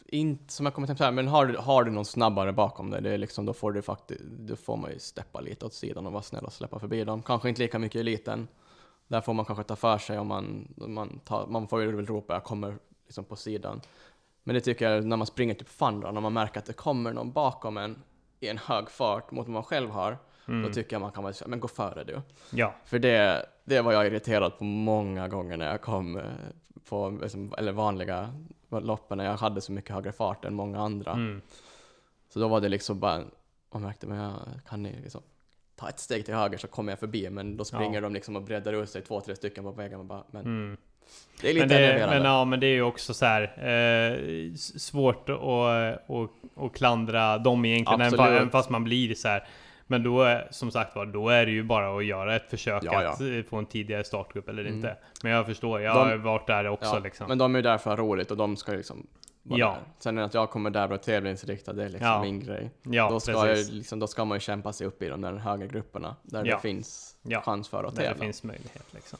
Inte som jag kommer tänka så här, men har, du- har du någon snabbare bakom dig, det är liksom, då får du faktiskt, då får man ju steppa lite åt sidan och vara snäll och släppa förbi dem. Kanske inte lika mycket i eliten. Där får man kanske ta för sig om man, man, tar, man får ju ropa jag kommer liksom på sidan. Men det tycker jag när man springer typ fandra, när man märker att det kommer någon bakom en i en hög fart mot vad man själv har, Mm. då tycker jag man kan vara så här, men gå före du. Ja, För det, det var jag irriterad på många gånger när jag kom eh, på, liksom, eller vanliga loppen när jag hade så mycket högre fart än många andra. mm. Så då var det liksom bara, man märkte, men jag kan ni liksom ta ett steg till höger så kommer jag förbi, men då springer Ja. de liksom och breddar ut sig två, tre stycken på vägen och bara, men Mm. Det är lite Men, det, men, ja, men det är ju också så här eh, svårt att, att, att klandra dem egentligen, Absolut. även fast man blir så här. Men då, är- som sagt var, då är det ju bara att göra ett försök Ja, ja. att eh, få en tidigare startgrupp eller Mm. inte. Men jag förstår, jag De- har varit där också ja, liksom. Men de är ju där för att ha roligt och de ska liksom vara Ja. där. Sen att jag kommer där och är tävlingsinriktad, det är liksom min grej. då, ska jag, liksom, då ska man ju kämpa sig upp i de där höga grupperna, där det finns chans för att Där det tävla. finns möjlighet liksom.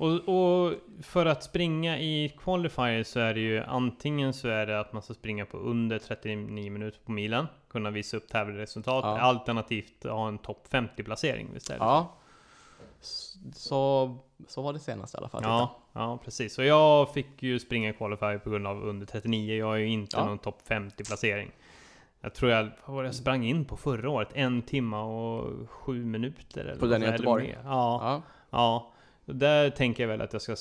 Och, och för att springa i qualifier så är det ju antingen så är det att man ska springa på under 39 minuter på milen, kunna visa upp tävlingsresultat, Ja. alternativt ha en topp 50 placering. Så? Ja. Så, så var det senast i alla fall. Ja, ja, precis. Och jag fick ju springa qualifier på grund av under 39. Jag har ju inte Ja. någon topp 50 placering. Jag tror jag, vad var det jag sprang in på förra året? En timma och sju minuter. Eller På den i Göteborg? Ja, Ja. ja. Där tänker jag väl att jag ska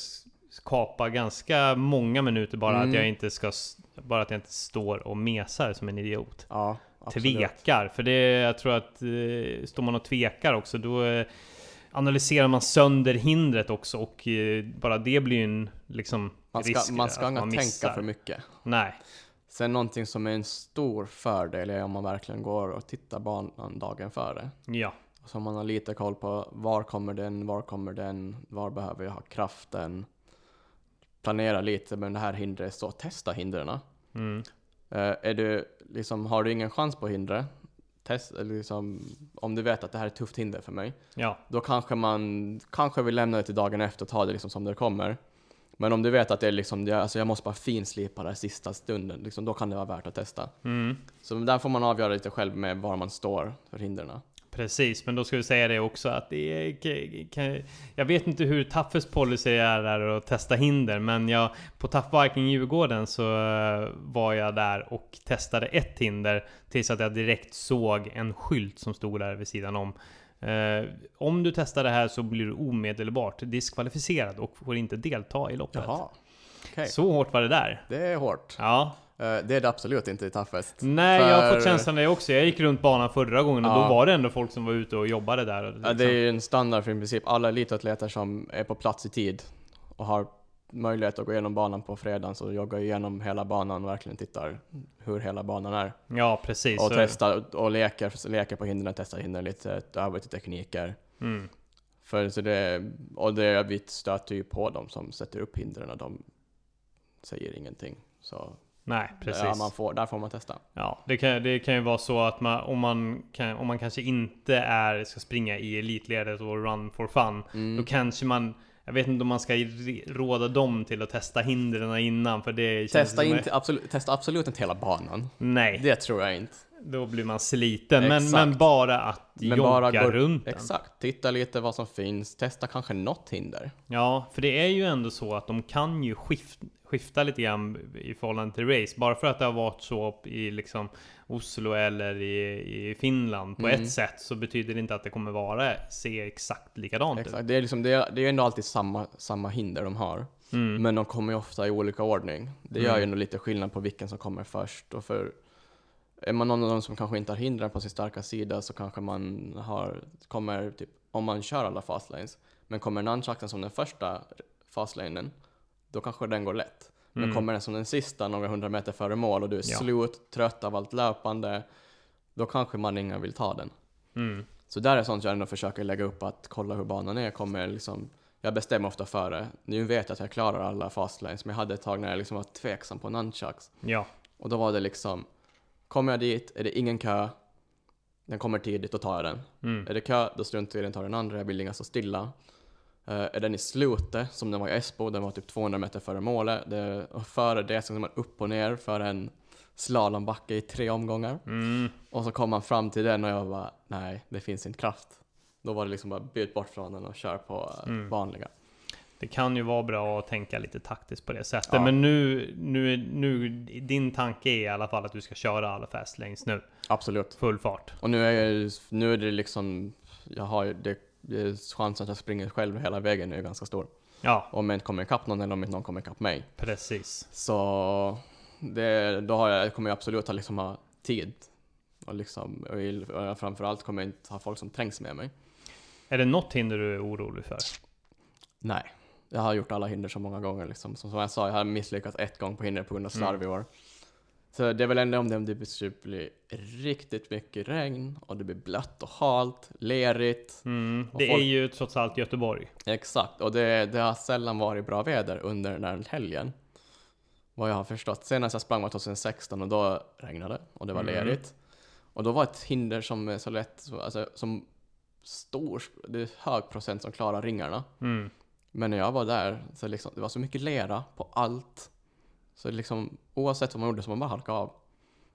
skapa ganska många minuter bara Mm. att jag inte ska bara att jag inte står och mesar som en idiot. ja absolut. Tvekar, för det jag tror att eh, står man och tvekar också då eh, analyserar man sönder hindret också och eh, bara det blir ju en liksom Man ska, risk man ska inte man tänka för mycket. Nej, Sen någonting som är en stor fördel är om man verkligen går och tittar banan dagen före. ja, Så man har lite koll på var kommer den, var kommer den, var behöver jag ha kraften. Planera lite, men det här hindret, så testa hindren. mm, Eh, är du, liksom, har du ingen chans på hindret, test, eller liksom, om du vet att det här är ett tufft hinder för mig, ja, då kanske man kanske vill lämna det till dagen efter och ta det liksom som det kommer. Men om du vet att det är liksom, det, alltså jag måste bara finslipa det här sista stunden, liksom, då kan det vara värt att testa. mm. Så där får man avgöra lite själv med var man står för hindren. Precis, men då ska vi säga det också att det är, kan- Jag vet inte hur Taffes policy är där att testa hinder, men jag på Tough Viking Djurgården så eh, var jag där och testade ett hinder tills att jag direkt såg en skylt som stod där vid sidan om. Eh, om du testar det här så blir du omedelbart diskvalificerad och får inte delta i loppet. Jaha, okej. Så hårt var det där. Det är hårt. Ja, det är det absolut inte i Toughest. nej jag har För- fått känslan det också. Jag gick runt banan förra gången och Ja. då var det ändå folk som var ute och jobbade där. Och Ja, liksom- det är ju en standard för i princip alla elitatleter som är på plats i tid och har möjlighet att gå igenom banan på fredagen så joggar igenom hela banan och verkligen tittar hur hela banan är. Ja, precis. Och testar och leker, leker på hindren, testar hindren lite, övar lite tekniker. Mm. För så det, och det, vi stöter ju på dem som sätter upp hindren och de säger ingenting. Så Nej, precis. ja, man får, där får man testa. Ja, det kan, det kan ju vara så att man, om, man kan, om man kanske inte är, ska springa i elitledet och run for fun, Mm. då kanske man jag vet inte om man ska råda dem till att testa hindren innan för det känns Testa, inte, absolut, testa absolut inte hela banan. Nej, Det tror jag inte. Då blir man sliten. Men, men bara att Men jogga bara gå- runt den. Exakt. Titta lite vad som finns. Testa kanske något hinder. Ja, för det är ju ändå så att de kan ju skift, skifta lite grann i förhållande till race. Bara för att det har varit så i liksom Oslo eller i, i Finland på Mm. ett sätt så betyder det inte att det kommer vara se exakt likadant ut. Exakt. Det är liksom, det är, det är ändå alltid samma, samma hinder de har. Mm. Men de kommer ju ofta i olika ordning. Det gör Mm. ju ändå lite skillnad på vilken som kommer först. Och för är man någon av dem som kanske inte har hindren på sin starka sida så kanske man har, kommer typ, om man kör alla fastlanes, men kommer nunchucken som den första fastlanen, då kanske den går lätt. Men Mm. kommer den som den sista några hundra meter före mål och du är Ja. slut, trött av allt löpande, då kanske man inga vill ta den. Mm. Så där är sånt jag ändå försöker lägga upp att kolla hur banan är. Kommer liksom, jag bestämmer ofta före. Nu vet jag att jag klarar alla fastlanes, men jag hade ett tag när jag liksom var tveksam på nunchucks. Ja. Och då var det liksom, kommer jag dit, är det ingen kö, den kommer tidigt, då tar jag den. Mm. Är det kö, då struntar jag i den, tar den andra, jag vill ligga så stilla. Eh, är den i slutet, som den var i Esbo, den var typ 200 meter före målet. Det, och före det så går man upp och ner för en slalombacke i tre omgångar. Mm. Och så kom man fram till den och jag bara, nej, det finns inte kraft. Då var det liksom bara byt bort från den och kör på eh, Mm. vanliga. Det kan ju vara bra att tänka lite taktiskt på det sättet. Ja. Men nu, nu, nu, din tanke är i alla fall att du ska köra alla fast lanes nu. Absolut. Full fart. Och nu är, jag, nu är det liksom, jag har det, chansen att jag springer själv hela vägen är ganska stor. Ja, Om jag inte kommer ikapp någon eller om inte någon kommer ikapp mig. precis. Så det, då har jag, kommer jag absolut att liksom ha tid. Och liksom, och framförallt kommer jag inte ha folk som trängs med mig. Är det något hinder du är orolig för? Nej, jag har gjort alla hinder så många gånger liksom. Som, som jag sa, jag har misslyckats ett gång på hinder på grund av slarv i år. Så det är väl ändå om det, om det typ blir riktigt mycket regn och det blir blött och halt, lerigt. Mm, det folk- är ju trots allt Göteborg. Exakt, och det, det har sällan varit bra väder under den här helgen. Vad jag har förstått. Senast jag sprang var 2016 och då regnade det och det var Mm. lerigt. Och då var ett hinder som är så lätt, så- alltså som stor, det är hög procent som klarar ringarna. Mm. Men när jag var där så liksom, det var så mycket lera på allt. Så liksom oavsett vad man gjorde så man bara halkade av.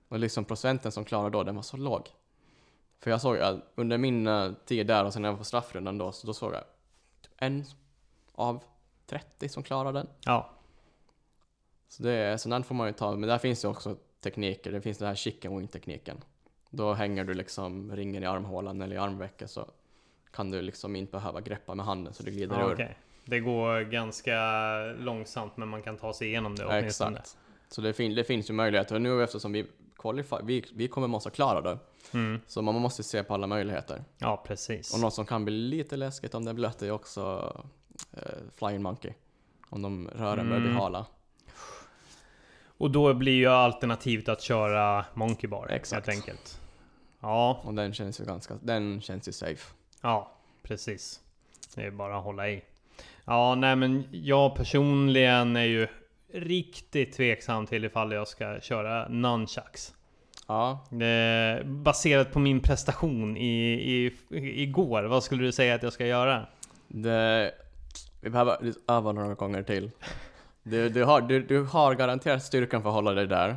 Och liksom procenten som klarade då, den var så låg. För jag såg att under min eh, tid där och sen när jag var på straffrundan då, så då såg jag typ en av 30 som klarade den. Ja, Så, det, är- så den får man ju ta, men där finns ju också tekniker. Det finns den här chicken wing tekniken. Då hänger du liksom ringen i armhålan eller i armvecket så kan du liksom inte behöva greppa med handen så det glider ja ur. okej. Det går ganska långsamt men man kan ta sig igenom det åtminstone. exakt. Så det, fin- det finns ju möjligheter. Nu eftersom vi qualify, vi, vi kommer måste klara det. Mm. Så man måste se på alla möjligheter. Ja, precis. Och något som kan bli lite läskigt om det är blött är också eh, Flying Monkey. Om de rören börjar bli Mm. hala. Och då blir ju alternativet att köra Monkey Bar Exakt. helt enkelt. Ja, Och den känns ju ganska, den känns ju safe. ja, precis. Det är bara att hålla i. Ja, nej men jag personligen är ju riktigt tveksam till ifall jag ska köra nunchucks. Ja, Eh, baserat på min prestation i, i, igår, vad skulle du säga att jag ska göra? det, vi behöver öva några gånger till. Du, du, har, du, du har garanterat styrkan för att hålla dig där.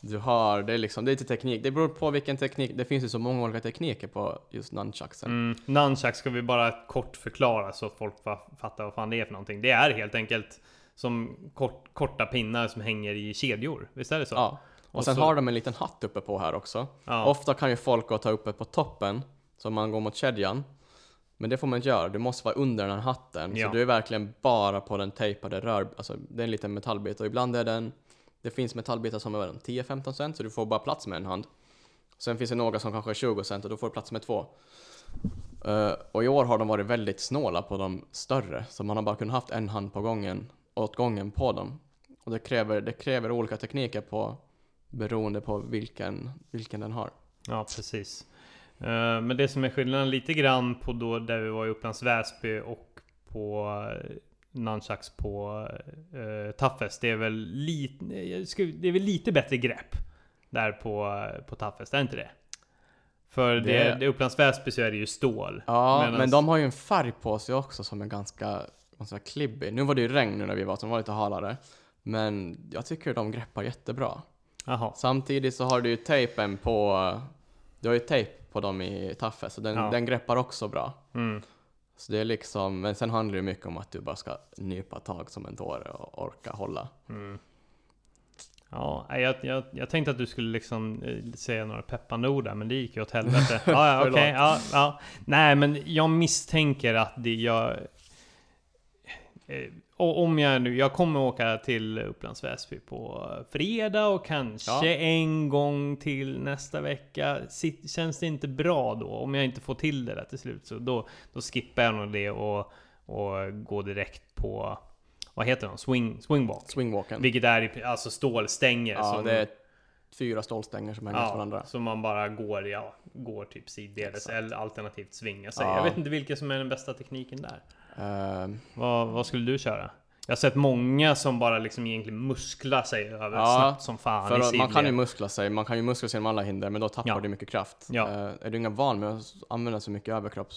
Du har, det är liksom, det är lite teknik. Det beror på vilken teknik, det finns ju så många olika tekniker på just nunchucksen. Mm, nunchucks ska vi bara kort förklara så att folk fa- fattar vad fan det är för någonting. Det är helt enkelt som kort, korta pinnar som hänger i kedjor. Visst är det så? Ja. Och, Och sen så- har de en liten hatt uppe på här också. Ja. Ofta kan ju folk gå ta uppe på toppen, så man går mot kedjan. Men det får man inte göra, du måste vara under den här hatten. Ja. Så du är verkligen bara på den tejpade rör... Alltså det är en liten metallbit och ibland är den... Det finns metallbitar som är 10-15 cent, så du får bara plats med en hand. Sen finns det några som kanske är 20 cent och då får du plats med två. Uh, och i år har de varit väldigt snåla på de större, så man har bara kunnat haft en hand på gången, åt gången på dem. Och det kräver, det kräver olika tekniker på beroende på vilken, vilken den har. Ja, precis. Uh, Men det som är skillnaden lite grann på då där vi var i Upplands Väsby och på eh, nunchucks på uh, Toughest. Det är väl lite, det är väl lite bättre grepp där på, på Toughest, är inte det? För det, Det- det, Upplands Väsby så är det ju stål. Ja, Medans- men de har ju en färg på sig också som är ganska, ganska klibbig. Nu var det ju regn nu när vi var, så det var lite halare. Men jag tycker de greppar jättebra. Jaha. Samtidigt så har du ju tejpen på, du har ju tejp på dem i Taffe, så den, Ja. den greppar också bra. Mm. Så det är liksom, men sen handlar det mycket om att du bara ska nypa tag som en dåre och orka hålla. Mm. Ja, jag, jag, jag tänkte att du skulle liksom eh, säga några peppande ord där, men det gick ju åt helvete. Ja, ja. Förlåt. ja, ja. Nej, men jag misstänker att det jag... Och om jag nu, jag kommer åka till Upplands Väsby på fredag och kanske Ja. en gång till nästa vecka. Känns det inte bra då? Om jag inte får till det där till slut, så då, då skippar jag nog det och, och går direkt på, vad heter de? Swing, swingwalk. Swingwalken. Vilket är alltså stålstänger Ja, som, det är fyra stålstänger som hänger på varandra. som man bara går, ja, går typ sidledes eller alternativt svinga sig. Ja. Jag vet inte vilken som är den bästa tekniken där. Ehm, Vad, vad skulle du köra? Jag har sett många som bara liksom egentligen musklar sig över Ja, snabbt som fan För i man kan ju muskla sig, man kan ju muskla sig med alla hinder, men då tappar Ja. du mycket kraft. Ja. Eh, är du ingen van med att använda så mycket överkropp,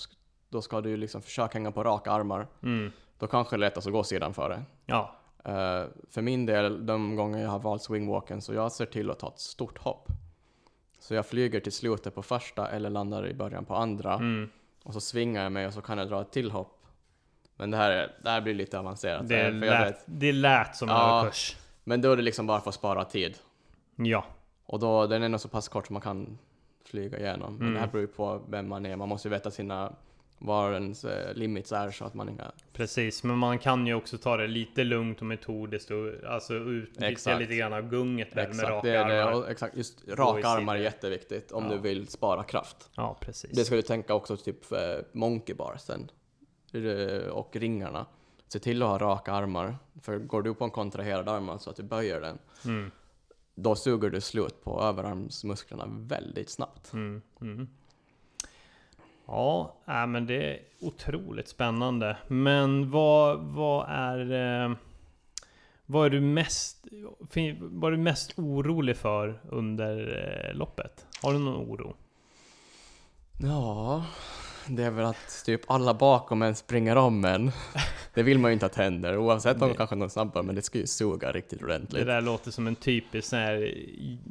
då ska du ju liksom försöka hänga på raka armar. Mm. Då kanske det är lättast att gå sidan före. Ja, Eh, för min del, de gånger jag har valt swingwalken, så jag ser till att ta ett stort hopp. Så jag flyger till slutet på första eller landar i början på andra. mm. Och så svingar jag mig och så kan jag dra ett till hopp. Men det här, är, det här blir lite avancerat. Det, för jag lät, vet. det lät som en Ja. överkurs. Men då är det liksom bara för att spara tid. Ja. Och då, den är nog så pass kort som man kan flyga igenom. Men Mm. det här beror ju på vem man är. Man måste ju veta sina, var ens eh, limits är så att man inga... Precis, men man kan ju också ta det lite lugnt och metodiskt och alltså utnyttja lite grann av gunget där med raka det det. armar. Och, exakt, just raka armar är jätteviktigt om Ja. du vill spara kraft. Ja, precis. Det ska du tänka också typ för monkey barsen eh, och ringarna. Se till att ha raka armar. För går du på en kontraherad arm, så att du böjer den, Mm, då suger du slut på överarmsmusklerna väldigt snabbt. mm, mm. Ja, äh, men det är otroligt spännande. Men vad, vad är... Eh, vad är du mest... Vad är du mest orolig för under eh, loppet? Har du någon oro? Ja, det är väl att typ alla bakom en springer om en. Det vill man ju inte att händer, oavsett om Nej. kanske någon snabbare, men det ska ju suga riktigt Det ordentligt. där låter som en typisk sån här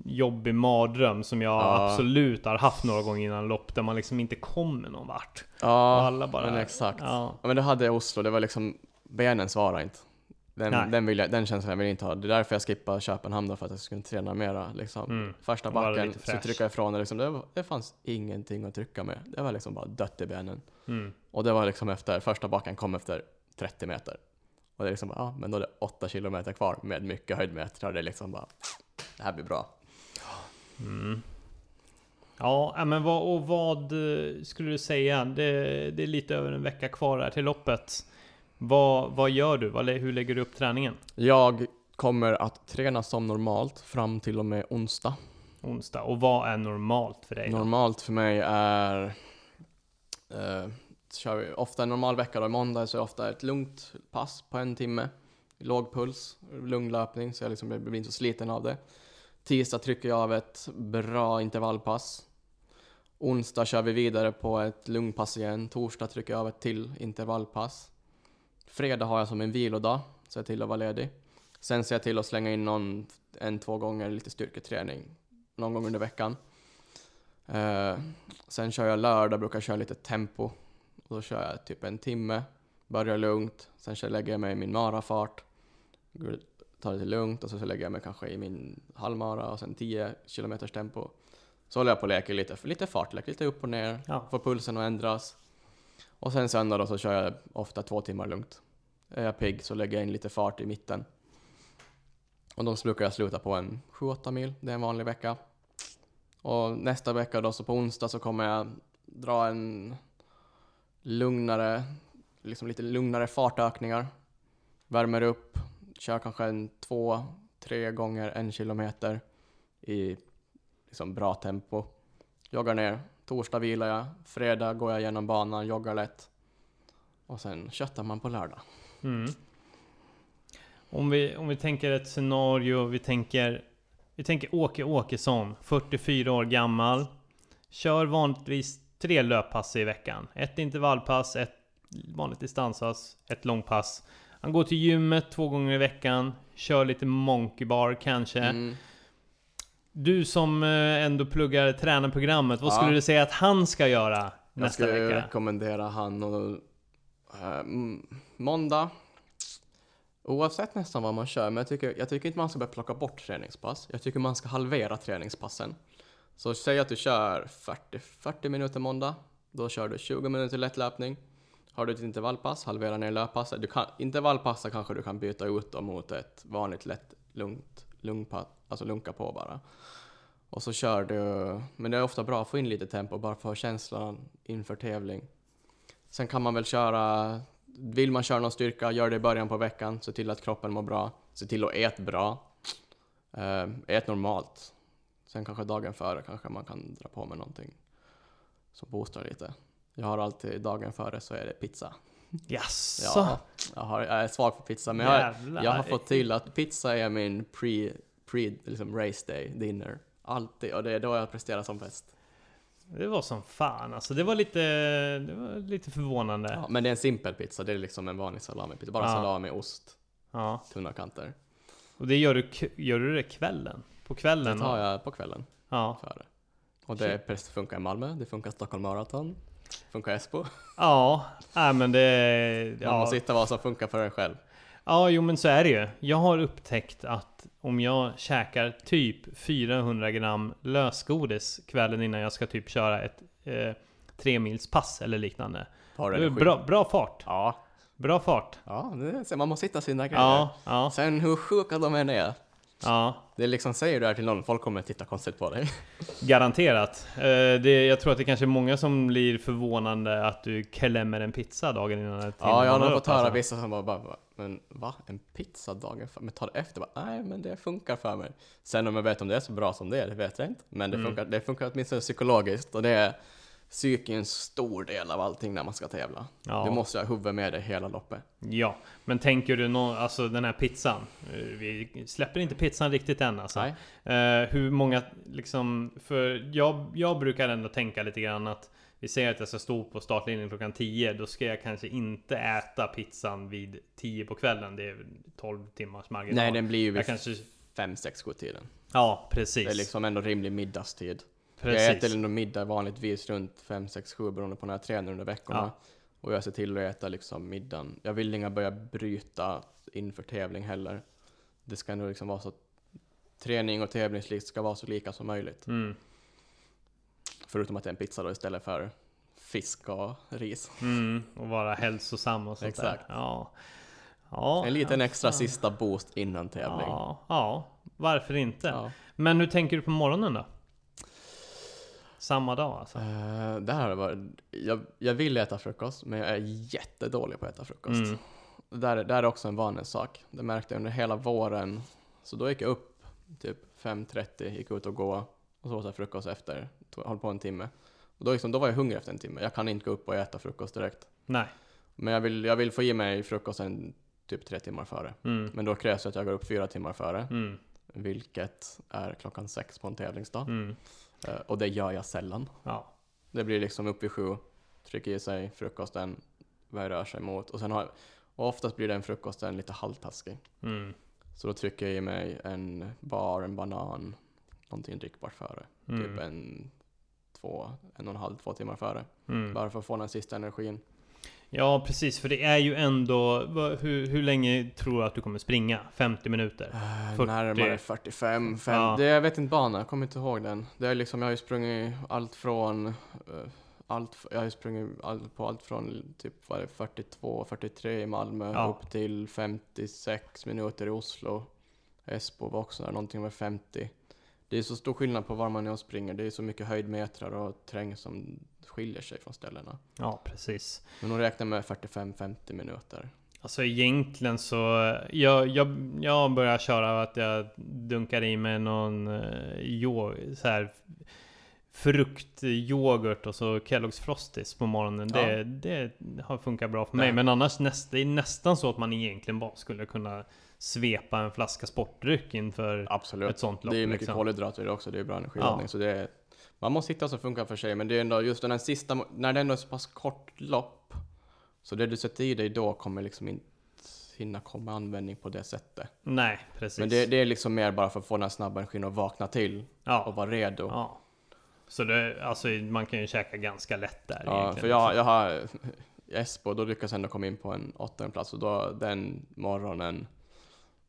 jobbig mardröm som jag Ja. absolut har haft några gånger innan lopp där man liksom inte kommer någon vart. Ja, alla bara... men exakt. Ja, Ja, men det hade jag i Oslo, det var liksom, benen svarade inte. Den, den, vill jag, den känslan vill jag inte ha. Det är därför jag skippade Köpenhamn då, för att jag skulle träna mera. Liksom. mm. Första backen så tryckte jag ifrån och liksom, det, var- det fanns ingenting att trycka med. Det var liksom bara dött i benen. Mm. Och det var liksom efter, första backen kom efter 30 meter. Och det är liksom bara, ja men då är det 8 kilometer kvar med mycket höjdmetrar. Det är liksom bara, det här blir bra. Mm. Ja, ja, men vad, och vad eh, skulle du säga? Det, det är lite över en vecka kvar här till loppet. Vad, vad gör du? Vad, hur lägger du upp träningen? Jag kommer att träna som normalt fram till och med onsdag. Onsdag. Och vad är normalt för dig? Då? Normalt för mig är, eh, kör vi ofta en normal vecka då, måndag så är det ofta ett lugnt pass på en timme. Låg puls, lugn löpning så jag liksom blir inte så sliten av det. Tisdag trycker jag av ett bra intervallpass. Onsdag kör vi vidare på ett lugmpass igen. Torsdag trycker jag av ett till intervallpass. Fredag har jag som en vilodag, så jag till att vara ledig. Sen ser jag till att slänga in någon, en, två gånger lite styrketräning någon gång under veckan. Eh, sen kör jag lördag, brukar köra lite tempo. Och då kör jag typ en timme, börjar lugnt, sen lägger jag mig i min marafart, tar det lite lugnt och så, så lägger jag mig kanske i min halvmara och sen 10 km tempo. Så håller jag på och leker lite, lite fartlek, lite upp och ner, Ja. får pulsen att ändras. Och sen söndag då så kör jag ofta två timmar lugnt. Är jag pigg så lägger jag in lite fart i mitten. Och de brukar jag sluta på en 7-8 mil, det är en vanlig vecka. Och nästa vecka då, så på onsdag så kommer jag dra en lugnare, liksom lite lugnare fartökningar. Värmer upp, kör kanske en två, tre gånger en kilometer i liksom bra tempo. Joggar ner, torsdag vilar jag, fredag går jag genom banan, joggar lätt. Och sen köttar man på lördag. Mm. Om, vi, om vi tänker ett scenario, vi tänker, vi tänker Åke Åkesson, 44 år gammal. Kör vanligtvis tre löppass i veckan. Ett intervallpass, ett vanligt distanspass, ett långpass. Han går till gymmet två gånger i veckan, kör lite monkey bar kanske. Mm. Du som eh, ändå pluggar tränarprogrammet, vad Ja. skulle du säga att han ska göra Jag nästa skulle vecka? rekommendera han och eh, måndag. Oavsett nästan vad man kör, men jag tycker, jag tycker inte man ska börja plocka bort träningspass. Jag tycker man ska halvera träningspassen. Så säg att du kör 40, 40 minuter måndag, då kör du 20 minuter lättlöpning. Har du ett intervallpass, halvera ner löppasset. Du kan, intervallpassa kanske du kan byta ut mot ett vanligt lätt lugnt, alltså lunka på bara. Och så kör du, men det är ofta bra att få in lite tempo bara för känslan inför tävling. Sen kan man väl köra, vill man köra någon styrka, gör det i början på veckan, se till att kroppen mår bra, se till att äta bra, äh, ät normalt. Sen kanske dagen före kanske man kan dra på med någonting som boostar lite. Jag har alltid dagen före så är det pizza. Jaså? Ja, jag, har, jag är svag för pizza men jag, jag har fått till att pizza är min pre, pre liksom race day dinner. Alltid, och det är då jag presterar som bäst. Det var som fan alltså. Det var lite, det var lite förvånande. Ja, men det är en simpel pizza, det är liksom en vanlig salamipizza. Bara Ja. salami, ost, Ja. tunna kanter. Och det gör du, gör du det kvällen? På kvällen? Det tar jag på kvällen Ja. före. Och det funkar i Malmö, det funkar i Stockholm Marathon. Funkar Espo? Ja, nej men det... Man Ja, måste hitta vad som funkar för en själv. ja, jo men så är det ju. Jag har upptäckt att om jag käkar typ 400 gram lösgodis kvällen innan jag ska typ köra ett eh, tre mils pass eller liknande. Har energi. bra, bra fart. Ja, Bra fart. ja det, man måste hitta sina grejer. Ja, ja, Sen hur sjuka de än är. Ja. Det är liksom, säger du det här till någon, folk kommer att titta konstigt på dig. Garanterat. Eh, det, jag tror att det kanske är många som blir förvånande att du klämmer en pizza dagen innan Ja, jag har nog fått höra vissa som bara, bara, men va? En pizza dagen Men ta det efter? Bara, Nej, men det funkar för mig. Sen om jag vet om det är så bra som det är, det vet jag inte. Men det, Mm. funkar, det funkar åtminstone psykologiskt och det är psyke en stor del av allting när man ska tävla. Ja. Du måste ha huvudet med dig hela loppet. Ja, men tänker du nå, alltså den här pizzan? eh, Vi släpper inte pizzan riktigt än alltså. Nej. Eh, hur många liksom, för jag, jag brukar ändå tänka lite grann att vi säger att jag ska stå på startlinjen klockan 10, då ska jag kanske inte äta pizzan vid 10 på kvällen. Det är 12 timmars marginal. Nej, den blir ju jag vid kanske, 5, 6, 7 tiden. Ja, precis. Det är liksom ändå rimlig middagstid. Precis. Jag äter ändå middag vanligtvis runt 5, 6, 7 beroende på när jag tränar under veckorna. Ja. Och jag ser till att äta liksom middagen. Jag vill inga börja bryta inför tävling heller. Det ska ändå liksom vara så träning och tävlingslikt ska vara så lika som möjligt. Mm, Förutom att det är en pizza då istället för fisk och ris. mm, och vara hälsosam och sånt Exakt. där. Ja. Ja, En liten extra sista boost innan tävling. Ja, ja, varför inte? Ja. Men hur tänker du på morgonen då? Samma dag alltså? Eh, där har det varit, jag, jag vill äta frukost, men jag är jättedålig på att äta frukost. Mm. Det där, det där är också en vanlig sak. Det märkte jag under hela våren. Så då gick jag upp typ 5.30, gick ut och gå och så åt jag frukost efter. Tog- Höll på en timme. Och då, liksom, då var jag hungrig efter en timme. Jag kan inte gå upp och äta frukost direkt. Nej. Men jag vill, jag vill få i mig frukosten typ tre timmar före. Mm. Men då krävs det att jag går upp fyra timmar före. Mm. Vilket är klockan sex på en tävlingsdag. Mm. Eh, och det gör jag sällan. Ja. Det blir liksom upp vid sju, trycker i sig frukosten, börjar röra sig mot. Och sen har och oftast blir den frukosten lite halvtaskig. Mm. Så då trycker jag i mig en bar, en banan, någonting drickbart före. Mm. Typ en, två, en och en halv, två timmar före. Mm. Bara för att få den sista energin. Ja precis, för det är ju ändå... Hur, hur länge tror du att du kommer springa? 50 minuter? Äh, 40. Närmare 45, 5. Ja. Det, jag vet inte banan, jag kommer inte ihåg den. Det är liksom, jag har ju sprungit allt från eh, allt, jag har ju sprungit allt, på allt från typ vad är det, 42, 43 i Malmö Ja. upp till 56 minuter i Oslo. Esbo var också där, någonting med 50. Det är så stor skillnad på var man är och springer. Det är så mycket höjdmetrar och terräng som skiljer sig från ställena. Ja precis. Men hon räknar med 45-50 minuter. Alltså egentligen så... Jag, jag, jag börjar köra att jag dunkar i mig någon eh, jo, så här fruktyoghurt och så Kellogg's Frosties på morgonen. Det, det har funkat bra för mig. Nej. Men annars näst, det är nästan så att man egentligen bara skulle kunna svepa en flaska sportdryck inför Absolut. ett sånt lopp. Det är mycket liksom. kolhydrater också, det är bra energiladdning. Ja. Så det är, man måste hitta som funkar för sig, men det är ändå just den här sista, när det ändå är så pass kort lopp, så det du sätter i dig då kommer liksom inte hinna komma användning på det sättet. Nej, precis. Men det, det är liksom mer bara för att få den här snabba energin att vakna till och ja, vara redo. Ja, ja. Så det, alltså man kan ju käka ganska lätt där för egentligen. jag, jag har Esbo, då lyckas jag ändå komma in på en åttonde plats och då den morgonen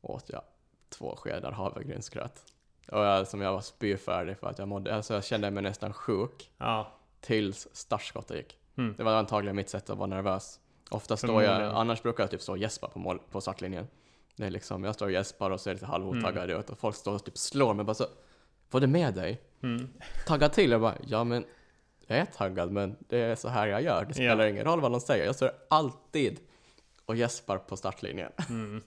åt jag två skedar havregrynsgröt. Och jag, som jag var spyfärdig för att jag mådde, alltså jag kände mig nästan sjuk. Ja. tills startskottet gick. Mm. Det var antagligen mitt sätt att vara nervös. Ofta står jag, annars brukar jag typ stå och gäspa på, mål, på startlinjen. Det är liksom, jag står och gäspar och ser lite halvotaggad Mm. ut och folk står och typ slår mig bara så Vad är det med dig? Mm. Tagga till? Jag bara, ja men jag är taggad men det är så här jag gör. Det spelar Ja. ingen roll vad de säger. Jag står alltid och gäspar på startlinjen. Mm.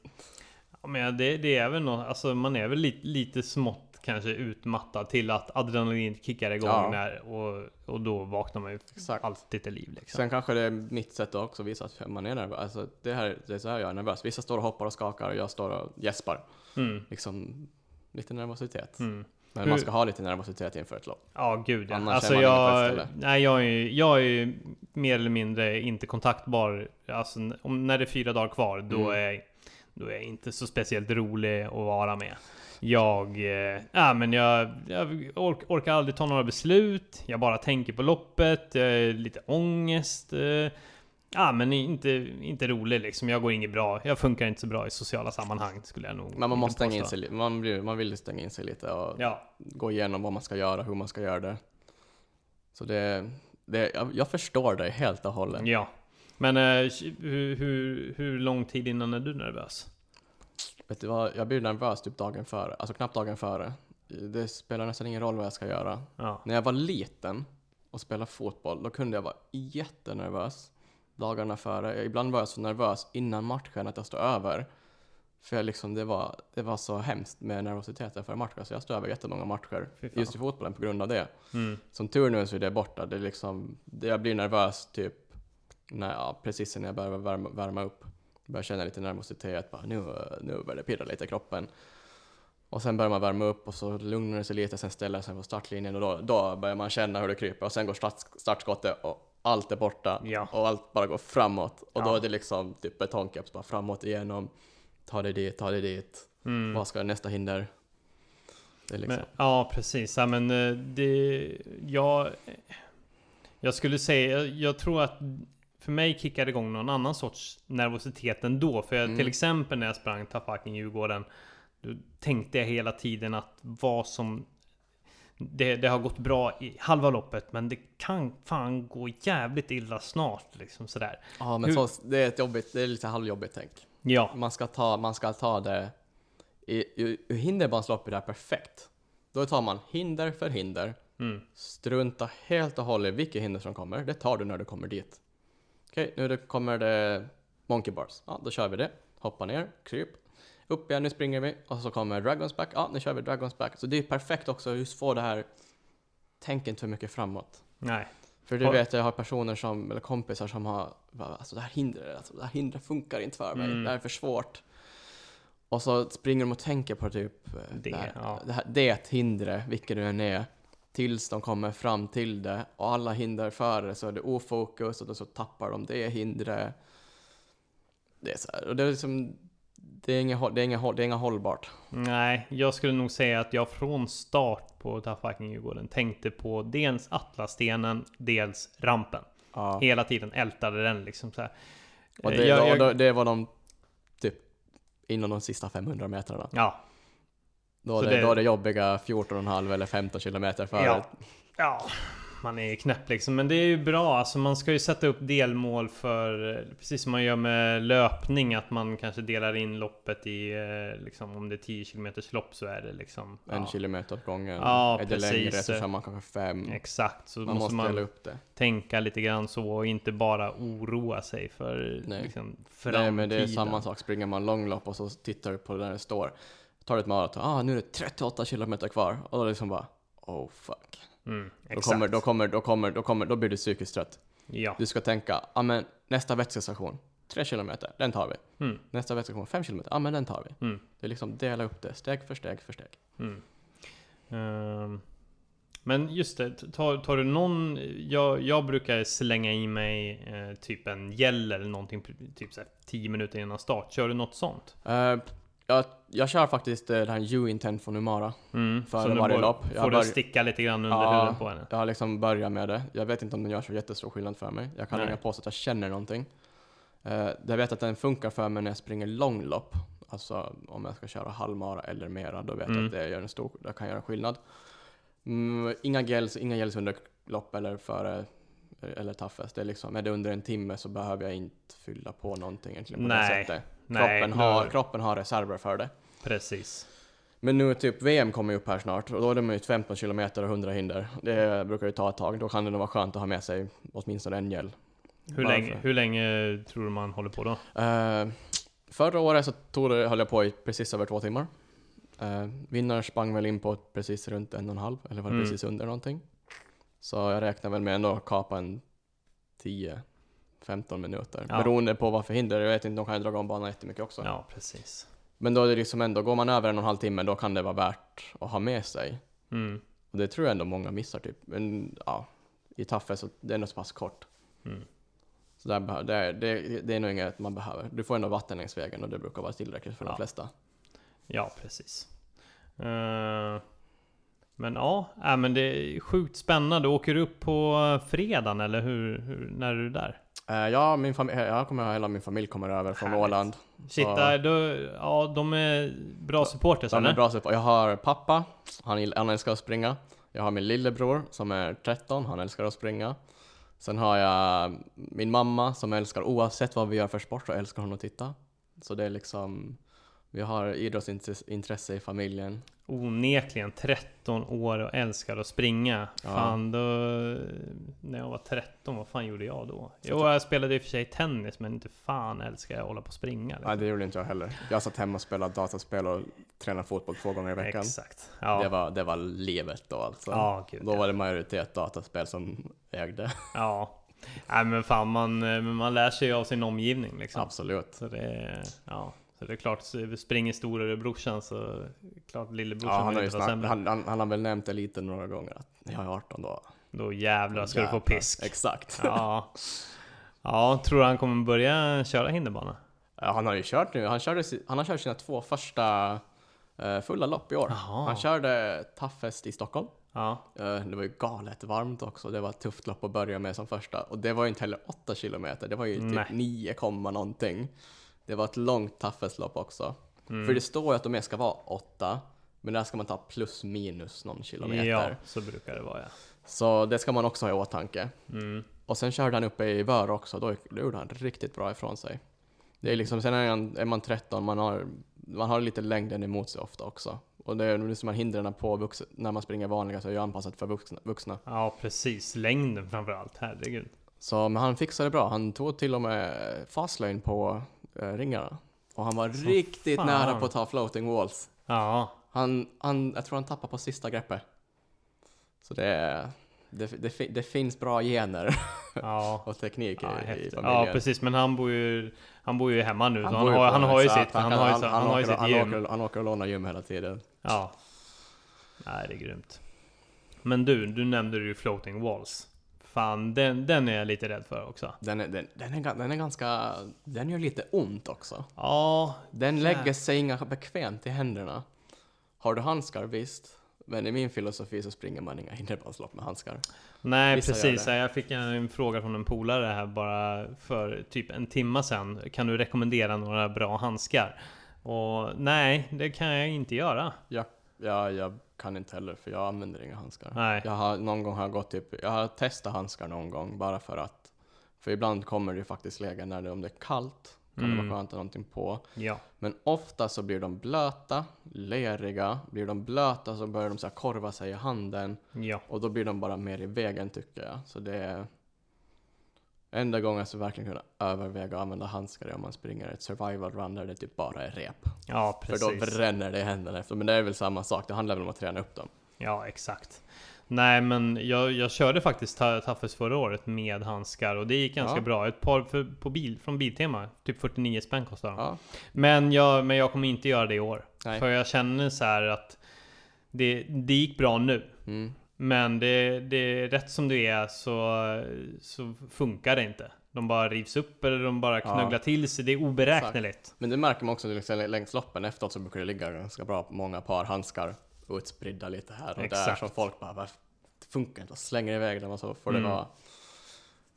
Ja, men det, det är väl något, alltså man är väl lite, lite smått kanske utmattad till att adrenalin kickar igång Ja. när, och, och då vaknar man ju Exakt. alltid till liv liksom. Sen kanske det är mitt sätt att också visa att man är nervös. Alltså, det, här, det är så här jag är nervös. Vissa står och hoppar och skakar och jag står och gäspar. Mm. Liksom lite nervositet. Mm. Men man ska ha lite nervositet inför ett lopp. Ja, gud ja. Annars Alltså är man inne på ett jag, nej, jag, är, ju- jag är ju mer eller mindre inte kontaktbar. Alltså om, när det är fyra dagar kvar, då, Mm. är, då är jag inte så speciellt rolig att vara med. Jag, eh, ja, men jag, jag ork, orkar aldrig ta några beslut. Jag bara tänker på loppet. Jag är lite ångest. Eh, ja, men inte, inte rolig liksom. Jag går inget bra. Jag funkar inte så bra i sociala sammanhang skulle jag nog Men man måste stänga in sig lite. Man, blir, man vill stänga in sig lite och Ja, gå igenom vad man ska göra, hur man ska göra det. Så det, det jag, jag förstår dig helt och hållet. ja. Men eh, hur, hur, hur lång tid innan är du nervös? Vet du vad, jag blir nervös typ dagen före, alltså knappt dagen före. Det spelar nästan ingen roll vad jag ska göra. Ja, När jag var liten och spelade fotboll, då kunde jag vara jättenervös dagarna före. Ibland var jag så nervös innan matchen att jag stod över. För jag liksom, det, var, det var så hemskt med nervositeten för matcher, så jag stod över jättemånga matcher just i fotbollen på grund av det. mm. Som tur nu så är det borta. Det är liksom, jag blir nervös typ när, ja, precis när jag börjar värma, värma upp. Börjar känna lite nervositet, bara, nu, nu börjar det pirra lite i kroppen. Och sen börjar man värma upp och så lugnar det sig lite, sen ställer sig på startlinjen och då, då börjar man känna hur det kryper och sen går start, startskottet och allt är borta Ja. och allt bara går framåt. Och då Ja. är det liksom typ betongkeps, bara framåt igenom, ta dig dit, ta dig dit. Mm. Vad ska nästa hinder? Liksom, Men, ja, precis. Ja, men eh, det... Jag, jag skulle säga, jag, jag tror att för mig kickade igång någon annan sorts nervositet ändå. För jag, Mm. till exempel när jag sprang Tafaken Djurgården. Då tänkte jag hela tiden att vad som... Det, det har gått bra i halva loppet men det kan fan gå jävligt illa snart liksom sådär. ja men hur- så, det är ett jobbigt, det är lite halvjobbigt tänk. Ja, man ska ta, man ska ta det i, i, i hinderbanslopp är det här perfekt. Då tar man hinder för hinder, mm, strunta helt och hållet vilka hinder som kommer, det tar du när du kommer dit. Okej, nu det kommer det monkey bars, ja då kör vi det, hoppa ner, kryp, upp igen, nu springer vi, och så kommer dragons back, ja nu kör vi dragons back. Så det är perfekt också, just få det här, tänk inte för mycket framåt. nej. För du vet, jag har personer som, eller kompisar som har, bara, alltså det här hindret, alltså det här hindret funkar inte för mig, Mm. det här är för svårt. Och så springer de och tänker på typ eh, Det, det, här, ja. det, här, det hindret, vilket det än är, tills de kommer fram till det. Och alla hinder före så är det ofokus och då så tappar de det hindret. Det är så här, och det är liksom, det är inget, det är inget, det är inget hållbart. Nej, jag skulle nog säga att jag från start på Tafaken Djurgården tänkte på dels Atlasstenen, dels rampen. Ja. Hela tiden ältade den liksom så här. Och Eh, det, jag, då, jag, det var de typ inom de sista 500 metrarna. ja, Då är det, det- då är det jobbiga 14,5 eller 15 kilometer före. Ja. ja, man är knäpp liksom. Men det är ju bra, alltså man ska ju sätta upp delmål för, precis som man gör med löpning, att man kanske delar in loppet i, eh, liksom om det är 10 km lopp så är det liksom... En ja, kilometer åt gången. Ja, är det längre så kör man kanske fem. Exakt, så Man måste måste man tänka lite grann så och inte bara oroa sig för Nej. liksom, Nej, men det är framtiden. samma sak. Springer man långlopp och så tittar du på där det står. Tar ett maraton, ah nu är det 38 kilometer kvar. Och då liksom bara, oh fuck. Mm, Då kommer, då kommer, då kommer, då kommer, då blir du psykiskt trött. Ja. Du ska tänka, ah, men nästa vätskestation, 3 kilometer, den tar vi. Mm, Nästa vätskestation, 5 kilometer, ah, men den tar vi. mm, Det är liksom dela upp det, steg för steg för steg. Ehm, men just det, tar, tar du någon... Jag, jag brukar slänga i mig eh, typ en gel eller någonting typ så här 10 minuter innan start. Kör du något sånt? Eh, jag, jag kör faktiskt eh, den här U-Intent från Umara. Mm. Du varje lopp. Jag Får du bör- sticka lite grann under Ja. huvudet på henne? Jag har liksom börjat med det. Jag vet inte om den gör så jättestor skillnad för mig. Jag kan Nej. ringa på så att jag känner någonting. Uh, jag vet att den funkar för mig när jag springer långlopp. Alltså om jag ska köra halvmara eller mera, då vet jag Mm. att det, gör en stor, det kan göra skillnad. Mm, inga gels, inga gels under lopp eller före eller toughest. Det är liksom, är det under en timme så behöver jag inte fylla på någonting egentligen på Nej. det sättet. Nej, Kroppen, nu- har, kroppen har reserver för det. Precis. Men nu typ VM kommer ju upp här snart och då är det ju 15 kilometer och 100 hinder. Det brukar ju ta ett tag. Då kan det nog vara skönt att ha med sig åtminstone en gel. Hur länge, hur länge tror du man håller på då? Eh, förra året så tog det, höll jag på i precis över två timmar. Uh, vinnaren sprang väl in på precis runt en och en halv, eller var det Mm. precis under någonting. Så jag räknar väl med ändå att kapa en 10-15 minuter. Ja. Beroende på vad för hinder, jag vet inte, de kan ju dra om banan jättemycket också. Ja, precis. Men då är det liksom ändå, går man över en och en halv timme, då kan det vara värt att ha med sig. Mm. Och det tror jag ändå många missar typ. Men ja, i Taffe så det är ändå så pass kort. Mm. Så där, det, är, det, det är nog inget man behöver. Du får ändå vatten längs vägen och det brukar vara tillräckligt för Ja. de flesta. Ja, precis. Eh, men ja, äh, men det är sjukt spännande. Åker du upp på fredagen eller hur, hur när är du där? Eh, ja, min familj, jag kommer hela min familj kommer över från Härligt. Åland. Shit, Så- där, då, ja de är bra supporters De eller? är bra så Jag har pappa, han, han älskar att springa. Jag har min lillebror som är 13, han älskar att springa. Sen har jag min mamma som älskar, oavsett vad vi gör för sport, så älskar hon att titta. Så det är liksom, vi har idrottsintresse i familjen. Onekligen 13 år och älskar att springa. Ja. Fan då... När jag var 13, vad fan gjorde jag då? Jo, jag spelade i och för sig tennis, men inte fan älskar jag att hålla på och springa. liksom. Nej, det gjorde inte jag heller. Jag satt hemma och spelade dataspel och tränade fotboll två gånger i veckan. Exakt. Ja, Det, var, det var livet då alltså. ja gud. Då var det majoritet dataspel som ägde. Ja. Nej men fan man, man lär sig av sin omgivning liksom. Absolut. Så det ja. Det är klart, springer storebrorsan så klart Ja, lillebrorsan han, vill har inte snack, sämre. han, han, han har väl nämnt eliten några gånger att jag är 18 då. Då jävlar ska du få Jävlar. pisk. Exakt. Ja. Ja, tror du han kommer börja köra hinderbana? Ja, han har ju kört nu, han, körde, han har kört sina två första eh, fulla lopp i år. Jaha. Han körde Toughest i Stockholm. Ja. Eh, det var ju galet varmt också, det var ett tufft lopp att börja med som första. Och det var ju inte heller 8 kilometer, det var ju Nej. typ 9, komma någonting. Det var ett långt Toughest-lopp också. Mm. För det står ju att de ska vara 8, men där ska man ta plus minus någon kilometer. Ja, så brukar det vara ja. Så det ska man också ha i åtanke. Mm. Och sen körde han uppe i Vör också, då då gjorde han riktigt bra ifrån sig. Det är liksom, sen är, man 13, man har, man har lite längden emot sig ofta också. Och det är nu som man hindren på vux, när man springer vanliga så är ju anpassat för vuxna. vuxna. Ja, precis. Längden framförallt. Herregud. Så men han fixade det bra, han tog till och med fastlane på ringarna. Och han var Så riktigt fan. nära på att ta floating walls. Ja, Han, han, jag tror han tappade på sista greppet. Så det, det, det, det finns bra gener ja. och teknik i, Ja, i häftigt. familjen. ja precis, men han bor ju Han bor ju hemma nu, han, ju har, han har ju sitt, han, har ju, han, har sitt han, gym. åker, han åker och lånar gym hela tiden. Ja. Nej, det är grymt. Men du, du nämnde ju floating walls. Fan, den, den är jag lite rädd för också. Den är, den, den, är, den är ganska, den gör lite ont också. Ja, Den Ja. lägger sig inga bekvämt i händerna. Har du handskar, visst. Men i min filosofi så springer man inga hinderbandslopp med handskar. nej Vissa precis. Jag fick en fråga från en polare här bara för typ en timma sedan. Kan du rekommendera några bra handskar? Och nej, det kan jag inte göra. Jag, jag, jag kan inte heller, för jag använder inga handskar. Nej. Jag har, någon gång har jag gått typ, jag har testat handskar någon gång bara för att, för ibland kommer det ju faktiskt lägen när det, om det är kallt, kan det Mm. vara skönt att ha någonting på. Ja, Men ofta så blir de blöta, leriga, blir de blöta så börjar de så korva sig i handen ja. och då blir de bara mer i vägen tycker jag. Så det är enda gången så verkligen kunna överväga att använda handskar är om man springer ett survival run där det typ bara är rep. Ja, För precis. då bränner det i händerna efter. Men det är väl samma sak, det handlar väl om att träna upp dem. Ja, exakt. Nej, men jag, jag körde faktiskt Ta- Taffes förra året med handskar och det gick ganska Ja. bra. Ett par för, på bil, från Biltema, typ 49 spänn kostar de. Ja, Men, jag, men jag kommer inte göra det i år. Nej. För jag känner så att det, det gick bra nu. mm. Men det, det rätt som det är så, så funkar det inte. De bara rivs upp eller de bara Ja. knögglar till sig. Det är oberäkneligt. Men det märker man också liksom, längs loppen efteråt så brukar det ligga ganska bra många par handskar utspridda lite här och där Exakt. som folk bara, "Varför- det funkar inte, och slänger iväg dem och så får det Mm. vara.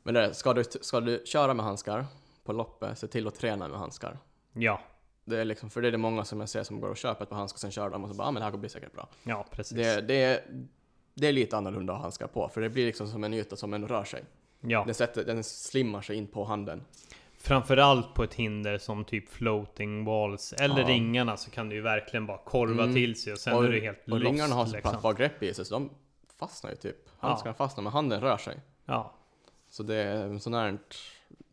Men det, ska, du, ska du köra med handskar på loppet, se till att träna med handskar. Ja, Det är liksom, för det är det många som jag ser som går och köper ett par handskar, sen kör de och så bara, ah, men det här blir säkert bra. ja precis. Det, det, är, det är lite annorlunda att ha handskar på, för det blir liksom som en yta som ändå rör sig. ja. Den, sätter, den slimmar sig in på handen. Framförallt på ett hinder som typ floating walls eller Ja. ringarna så kan du ju verkligen bara korva Mm. till sig och sen och, är du helt och ringarna har lost så liksom. pass bra grepp i sig så de fastnar ju typ. Ja. Handskarna fastnar men handen rör sig. Ja, Så det är sånt här,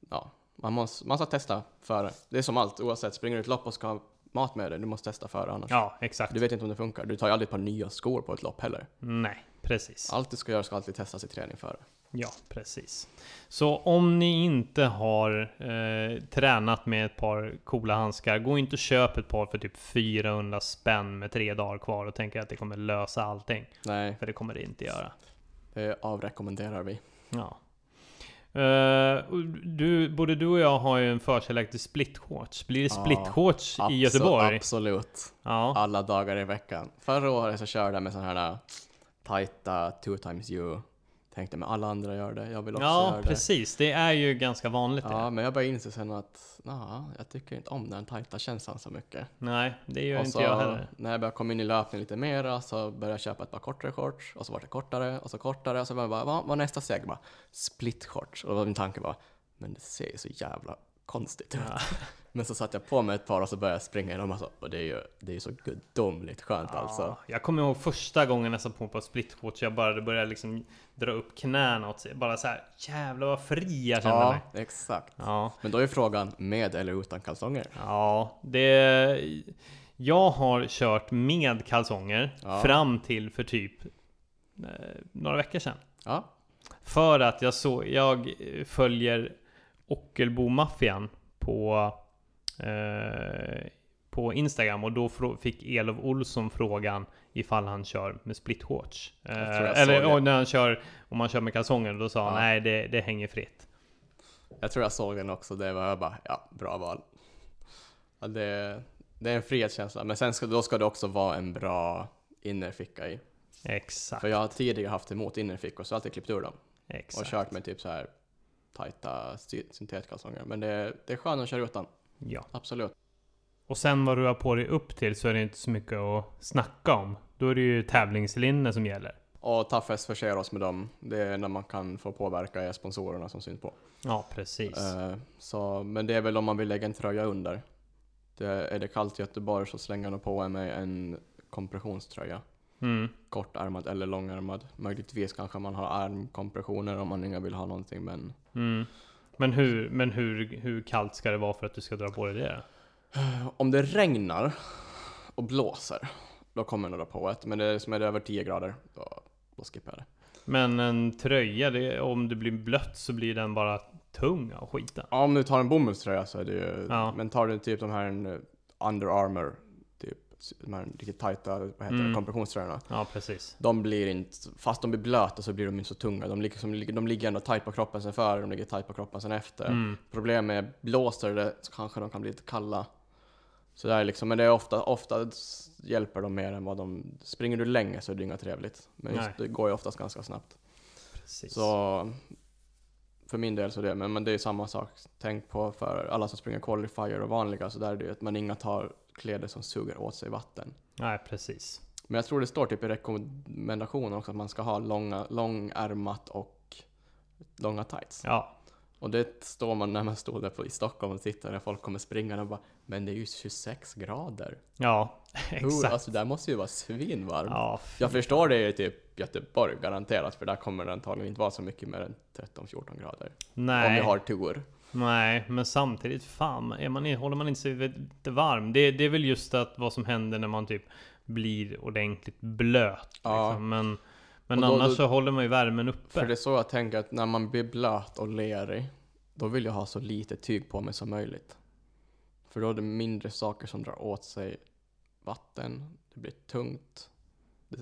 ja, man måste, man ska testa före. Det är som allt, oavsett, springer du ett lopp och ska ha mat med dig, du måste testa före annars. ja exakt. Du vet inte om det funkar, du tar ju aldrig ett par nya skor på ett lopp heller. Nej, precis. Allt du ska göra ska alltid testas i träning före. Ja, precis. Så om ni inte har eh, tränat med ett par coola handskar, gå inte och köp ett par för typ 400 spänn med tre dagar kvar och tänker att det kommer lösa allting. Nej, För det kommer det inte göra. det avrekommenderar vi. Ja. Och du, både du och jag har ju en förkärlek till splitshorts. Blir det Ja, splitshorts i Abso- Göteborg? Absolut. Ja. Alla dagar i veckan. Förra året så körde jag med sådana här tajta two times you. Tänkte men alla andra gör det, jag vill också Ja, göra det. precis. Det är ju ganska vanligt Ja, det. men jag började inse sen att nah, jag tycker inte om den tajta känslan så mycket. Nej, det gör och inte så jag heller. när jag började komma in i löpning lite mera så började jag köpa ett par kortare shorts och så var det kortare och så kortare och så var bara, vad nästa steg? Bara, split shorts. Och min tanke var, men det ser ju så jävla konstigt ut. Ja. Men så satte jag på mig ett par och så började jag springa i dem och, så, och det är ju det är ju så gudomligt skönt alltså. Ja, jag kommer ihåg första gången jag satte på på splitshorts. Jag bara började liksom dra upp knäna åt sig. Bara så här, jävlar vad fri jag kände Ja, mig. exakt. Ja, Men då är frågan med eller utan kalsonger. ja, det... Jag har kört med kalsonger Ja. fram till för typ eh, några veckor sedan. Ja, För att jag så, jag följer Ockelbo-maffian på, eh, på Instagram och då fick Elof Olsson frågan ifall han kör med splitshorts. Eh, Jag tror jag eller och när han kör, om man kör med kalsonger, då sa han Ja. nej det, det hänger fritt. jag tror jag såg den också. Det var jag bara, ja, bra val. Ja, det, det är en frihetskänsla, men sen ska, då ska det också vara en bra innerficka i. Exakt. För jag har tidigare haft emot innerfickor, så jag har alltid klippt ur dem. Och Exakt. kört med typ så här tajta sy- syntetkalsonger. Men det, det är skönt att köra utan, Ja. absolut. Och sen vad du har på dig upp till så är det inte så mycket att snacka om. Då är det ju tävlingslinne som gäller. Och Toughest förser oss med dem. Det är när man kan få påverka är sponsorerna som syns på. Ja, precis. Eh, så, men det är väl om man vill lägga en tröja under. Det, är det kallt i Göteborg så slänger jag på mig en kompressionströja. Mm. Kortärmad eller långärmad. Möjligtvis kanske man har armkompressioner om man inte vill ha någonting men Mm. Men, hur, men hur, hur kallt ska det vara för att du ska dra på dig det? Om det regnar och blåser, då kommer jag nog dra på ett. Men det som är det över 10 grader, då, då skippar jag det. Men en tröja, det, om det blir blött så blir den bara tung av skiten. Ja, om du tar en bomullströja så är det ju... Ja. Men tar du typ de här eh, Under Armour, de här riktigt tajta, vad heter Mm. kompressionströjorna. Ja, precis. De blir inte, fast de blir blöta så blir de inte så tunga. De ligger, som, de ligger ändå tajt på kroppen sen före, de ligger tajt på kroppen sen efter. Mm. Problemet är, blåser det så kanske de kan bli lite kalla. Så det är liksom, men det är ofta, ofta hjälper de mer än vad de... Springer du länge så är det inga trevligt. Men just, det går ju oftast ganska snabbt. precis. Så för min del så det, men, men det är samma sak. Tänk på för alla som springer qualifier och vanliga så där är det ju att man inga tar kläder som suger åt sig vatten. Nej, precis. Men jag tror det står typ i rekommendationen också att man ska ha långa, långärmat och långa tights. Ja, Och det står man när man stod där på, i Stockholm och tittar när folk kommer springande och bara Men det är ju 26 grader. ja, exakt. alltså det där måste ju vara svinvarmt. Ja, Jag förstår det i typ Göteborg garanterat för där kommer det antagligen inte vara så mycket mer än 13-14 grader. Om nej. vi har tur. Nej, men samtidigt, fan, är man, håller man inte sig lite varm? Det, det är väl just att vad som händer när man typ blir ordentligt blöt. Ja. Liksom. Men, men då- annars då- så håller man ju värmen uppe. För det är så jag tänker att när man blir blöt och lerig då vill jag ha så lite tyg på mig som möjligt. För då är det mindre saker som drar åt sig vatten, det blir tungt.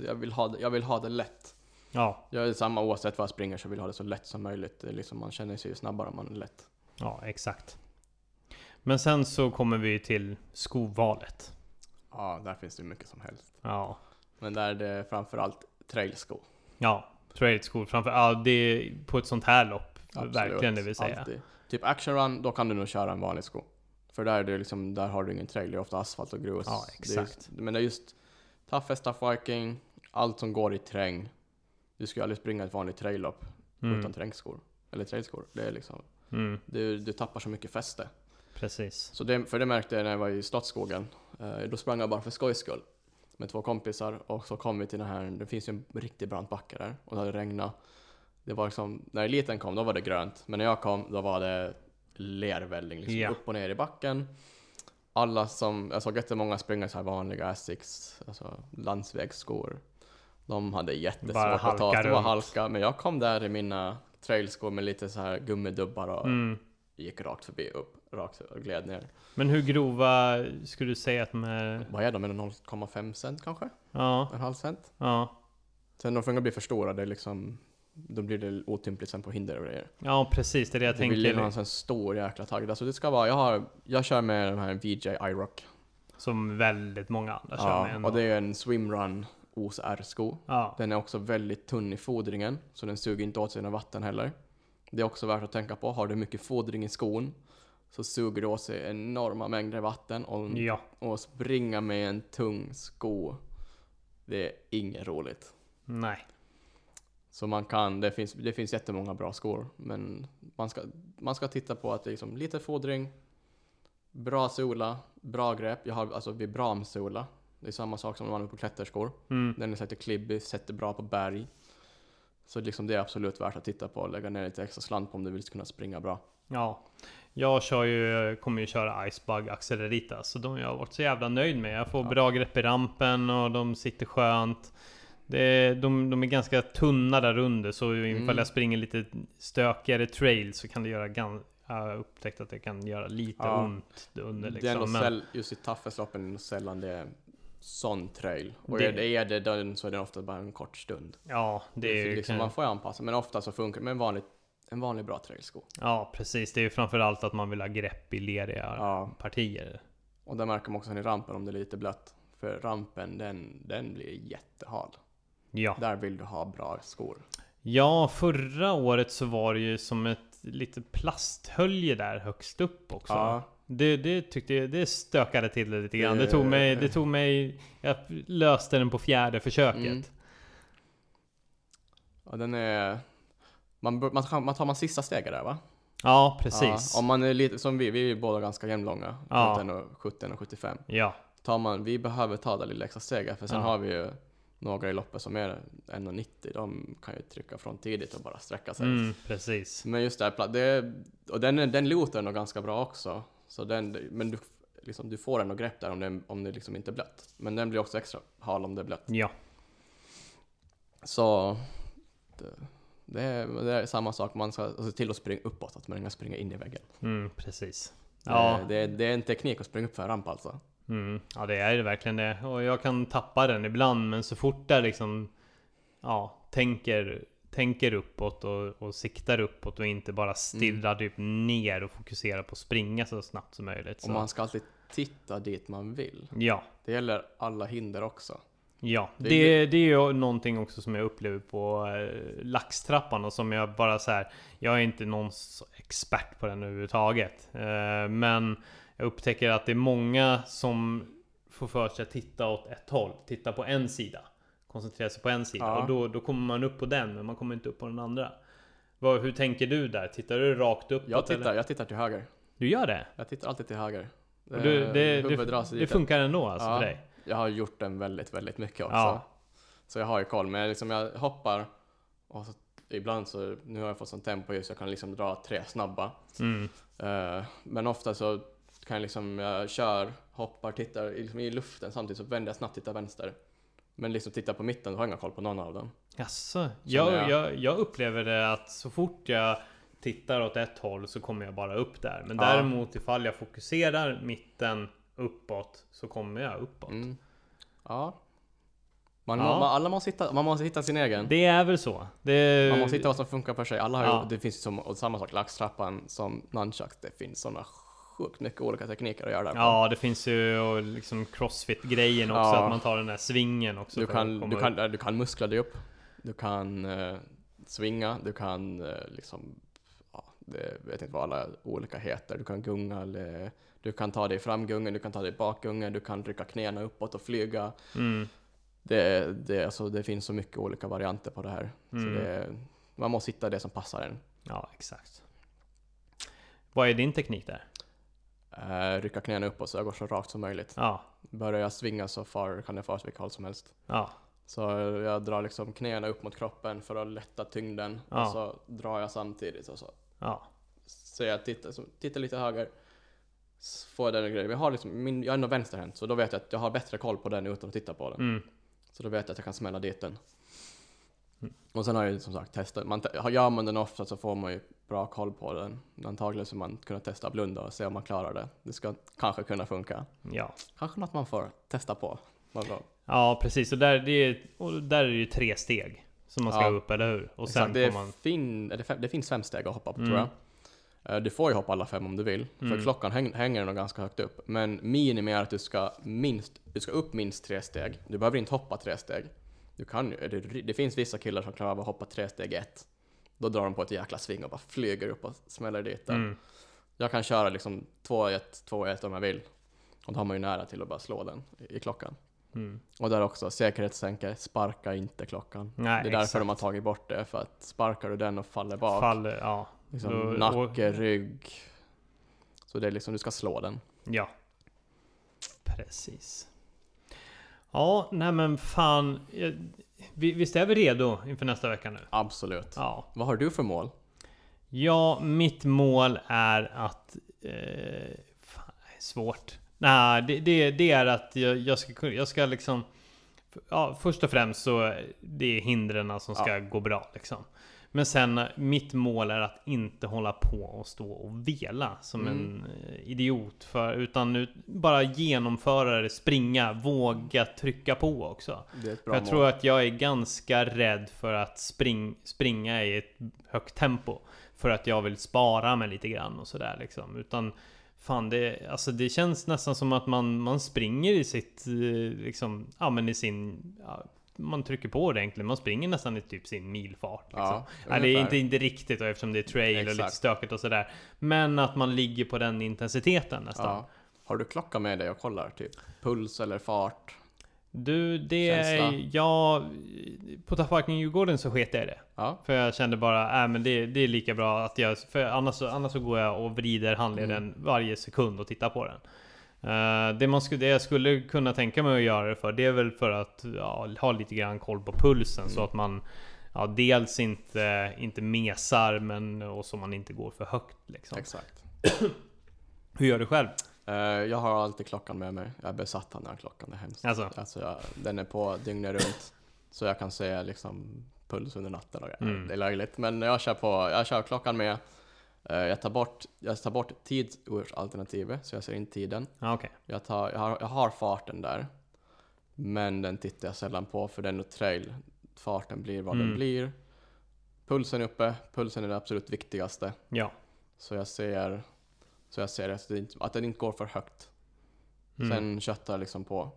Jag vill ha det, jag vill ha det lätt. Ja, Jag är samma oavsett vad jag springer så vill jag ha det så lätt som möjligt. Det är liksom, man känner sig ju snabbare om man är lätt. ja, exakt. Men sen så kommer vi till skovalet. Ja, där finns det mycket som helst. Ja, Men där är det framförallt trailsko. ja, trailskor framför Ja, det är på ett sånt här lopp. Absolut, Verkligen det vill säga. alltid. Typ action run, då kan du nog köra en vanlig sko. För där, är det liksom, där har du ingen trail, det är ofta asfalt och grus. Ja, exakt. just, men det är just toughest tough viking, allt som går i terräng. Du ska ju aldrig springa ett vanligt traillopp Mm. utan terrängskor. Eller trailskor. Det är liksom, Mm, du, du tappar så mycket fäste. precis. Så det, för det märkte jag när jag var i Slottsskogen. Eh, då sprang jag bara för skojs skull. Med två kompisar och så kom vi till den här, det finns ju en riktigt brant backe där. Och det hade regnat. Det var liksom, när eliten kom då var det grönt. Men när jag kom då var det lervälling liksom Ja. upp och ner i backen. Alla som, jag såg jättemånga springa så här vanliga Asics, alltså landsvägsskor. De hade jättesvårt Bara att ta sig. Runt. halka. Men jag kom där i mina trailskor med lite så här gummidubbar och Mm. gick rakt förbi upp, rakt och gled ner. Men hur grova skulle du säga att de är? Vad är de? Är det 0,5 cent kanske? Ja, En halv cent? ja, Sen de får bli för stora, det är liksom då blir det otympligt sen på hinder och grejer. Ja, precis. Det är det jag Du vill ju ha tänker. en sån stor jäkla tagg. Alltså det ska vara, jag har, jag kör med den här VJ iRock. Som väldigt många andra kör med Ja, ändå. och det är en swimrun OSR-sko. Ja, Den är också väldigt tunn i fodringen, så den suger inte åt sig något vatten heller. Det är också värt att tänka på, har du mycket fodring i skon så suger det åt sig enorma mängder vatten och, ja. och springa med en tung sko, det är inget roligt. Nej. Så man kan, det finns, det finns jättemånga bra skor, men man ska, man ska titta på att det är liksom lite fodring, bra sola, bra grepp. Jag har alltså vibramsola. Det är samma sak som man har på klätterskor. Mm. Den är sätter klibbig, sätter bra på berg. Så liksom det är absolut värt att titta på och lägga ner lite extra slant på om du vill kunna springa bra. Ja. Jag kör ju, kommer ju köra Icebug Accelerita, så de har jag varit så jävla nöjd med. Jag får Ja. bra grepp i rampen och de sitter skönt. Det, de, de är ganska tunna där under, så ifall Mm. jag springer lite stökigare trail så kan det göra gan- jag har upptäckt att det kan göra lite Ja. ont under Det är nog liksom. Men, säll, just i toughest-loppen är nog sällan det är sån trail. Och Det- är det är det den så är det ofta bara en kort stund. ja, det är ju... liksom, man får ju anpassa, men ofta så funkar det med en vanlig, en vanlig bra trailsko. Ja, precis. Det är ju framförallt att man vill ha grepp i leriga Ja, partier. och där märker man också i rampen om det är lite blött. För rampen, den, den blir jättehal. Ja. Där vill du ha bra skor. Ja, förra året så var det ju som ett lite plasthölje där högst upp också. Ja, Det, det tyckte jag, det stökade till det lite grann. Det tog mig, det tog mig, jag löste den på fjärde försöket. Mm. ja den är... Man, man, man tar man sista steget där va? Ja, precis. Ja, om man är lite, som vi, vi är båda ganska jämnlånga. Ja. 17 och 17 och 75. Ja, Tar man, vi behöver ta det lilla extra steget för sen Ja. har vi ju några i loppet som är 1,90. De kan ju trycka från tidigt och bara sträcka sig. mm, precis. Men just det här, det, och den, den lootar nog ganska bra också. Så den, men du, liksom, du får ändå grepp där om det, om det liksom inte är blött. Men den blir också extra hal om det är blött. Ja, Så det, det, är, det är samma sak, man ska se till att springa uppåt, att man inte springer in i väggen. mm, precis. Ja. Det, det är en teknik att springa upp för en ramp alltså. Mm, ja, det är det verkligen det. Och jag kan tappa den ibland, men så fort jag liksom ja, tänker, tänker uppåt och, och siktar uppåt och inte bara stirrar typ ner och fokuserar på att springa så snabbt som möjligt. Och Så. man ska alltid titta dit man vill. Ja, Det gäller alla hinder också. Ja, Det det, är det, är ju någonting också som jag upplever på eh, laxtrappan och som jag bara så här. Jag är inte någon expert på den överhuvudtaget. Eh, men jag upptäcker att det är många som får för sig att titta åt ett håll. Titta på en sida. Koncentrera sig på en sida. Ja. Och då, då kommer man upp på den, men man kommer inte upp på den andra. Vad, hur tänker du där? Tittar du rakt uppåt? Jag tittar, Eller? jag tittar till höger. Du gör det? Jag tittar alltid till höger. Och du, det, det, det, dit. funkar ändå alltså Ja. för dig? Jag har gjort den väldigt, väldigt mycket också. Ja. Så jag har ju koll. Men liksom jag hoppar och så, ibland så, nu har jag fått sånt tempo just så jag kan liksom dra tre snabba. Mm. Eh, men ofta så kan jag liksom, jag kör, hoppar, tittar liksom i luften samtidigt så vänder jag snabbt, tittar vänster. Men liksom tittar på mitten, då har jag ingen koll på någon av dem. Jaså? Jag, jag. jag, jag upplever det att så fort jag tittar åt ett håll så kommer jag bara upp där. Men Ja. däremot ifall jag fokuserar mitten uppåt så kommer jag uppåt. Mm. Ja. Man, Ja. Man, alla måste hitta, man måste hitta sin egen. Det är väl så. Det, Man måste hitta vad som funkar för sig. Alla har Ja. ju, det finns ju som, och samma sak, laxtrappan som nunchucks. Det finns sådana sjukt mycket olika tekniker att göra där. Ja, det finns ju och liksom crossfit-grejen också. Ja. Att man tar den här svingen också. Du kan, du, kan, du kan muskla dig upp. Du kan eh, svinga. Du kan eh, liksom, ja, det vet inte vad alla olika heter. Du kan gunga eller du kan ta dig framgungen, du kan ta dig bakgungen, du kan rycka knäna uppåt och flyga. Mm. Det, det, alltså, det finns så mycket olika varianter på det här. Mm. Så det, man måste hitta det som passar en. Ja, exakt. Vad är din teknik där? Eh, rycka knäna uppåt så jag går så rakt som möjligt. Ja, Börjar jag svinga så far kan det fara åt vilket håll som helst. ja, Så jag drar liksom knäna upp mot kroppen för att lätta tyngden. Ja. Och så drar jag samtidigt och så ja. Så jag tittar, så tittar lite höger. s- Får jag den grejen. Jag har liksom, min, jag är ändå vänsterhänt så då vet jag att jag har bättre koll på den utan att titta på den. Mm. Så då vet jag att jag kan smälla dit den. Mm. Och sen har jag ju som sagt testat. Man, gör man den ofta så får man ju bra koll på den. Antagligen så man kunna testa blunda och se om man klarar det. Det ska kanske kunna funka. ja. Kanske något man får testa på någon gång. Ja, precis. Och där, det är, och där är det ju tre steg. som man ska Ja. upp, eller hur? Och Exakt, sen det, man... fin, det, det finns fem steg att hoppa på Mm. tror jag. Eh, Du får ju hoppa alla fem om du vill, för Mm. klockan häng, hänger nog ganska högt upp. Men minimi är att du ska, minst, du ska upp minst tre steg. Du behöver inte hoppa tre steg. Du kan, det, det finns vissa killar som klarar av att hoppa tre steg ett. Då drar de på ett jäkla sving och bara flyger upp och smäller dit den. Mm. Jag kan köra liksom 2-1, 2-1 om jag vill. Och då har man ju nära till att bara slå den i, i klockan. Mm. Och där också, säkerhetssänke, sparka inte klockan. Nej, det är därför exakt. de har tagit bort det, för att sparkar du den och faller bak, Faller, ja. liksom Då- nacke, rygg. Så det är liksom, du ska slå den. Ja. Precis. Ja, nej men fan. vi- Visst är vi redo inför nästa vecka nu? Absolut. Ja. Vad har du för mål? Ja, mitt mål är att... Eh, fan, det är svårt. Nej, det, det, det är att jag, jag ska jag ska liksom... Ja, först och främst så är det är hindren som ska gå bra liksom. Men sen mitt mål är att inte hålla på och stå och vela som Mm. en eh, idiot. För, utan nu bara genomföra det, springa, våga trycka på också. Det är ett För bra jag mål. tror att jag är ganska rädd för att spring, springa i ett högt tempo. För att jag vill spara mig lite grann och sådär liksom. Utan fan det, alltså det känns nästan som att man, man springer i sitt, eh, liksom, ja men i sin, ja, man trycker på ordentligt. Man springer nästan i typ sin milfart. Liksom. Ja, Ja, det är ungefär. inte, inte riktigt då, eftersom det är trail och lite Exakt. stökigt och sådär. Men att man ligger på den intensiteten nästan. Ja. Har du klocka med dig och kollar? Typ puls eller fart? Du, det Känsla. Ja, på Tappvarken Djurgården så sket jag i det. Ja. För jag kände bara, äh, men det, det är lika bra att jag... För annars, annars så går jag och vrider handleden Mm. varje sekund och tittar på den. Eh, det, man skulle, det jag skulle kunna tänka mig att göra det för, det är väl för att ja, ha lite grann koll på pulsen så Mm. att man ja, dels inte, inte mesar men och så man inte går för högt liksom. Exakt. Hur gör du själv? Eh, jag har alltid klockan med mig. Jag är besatt av den här klockan, det är hemskt. Alltså? Alltså jag, den är på dygnet runt. Så jag kan se liksom puls under natten och grejer. Mm. Det är löjligt. Men jag kör, på, jag kör klockan med. Eh, jag, tar bort, jag tar bort tidsalternativet, så jag ser in tiden. Ja, okej. Jag, tar, jag, har, jag har farten där. Men den tittar jag sällan på för den och trail. Farten blir vad Mm. den blir. Pulsen är uppe. Pulsen är det absolut viktigaste. Ja. Så jag ser, så jag ser att, det inte, att den inte går för högt. Mm. Sen köttar jag liksom på.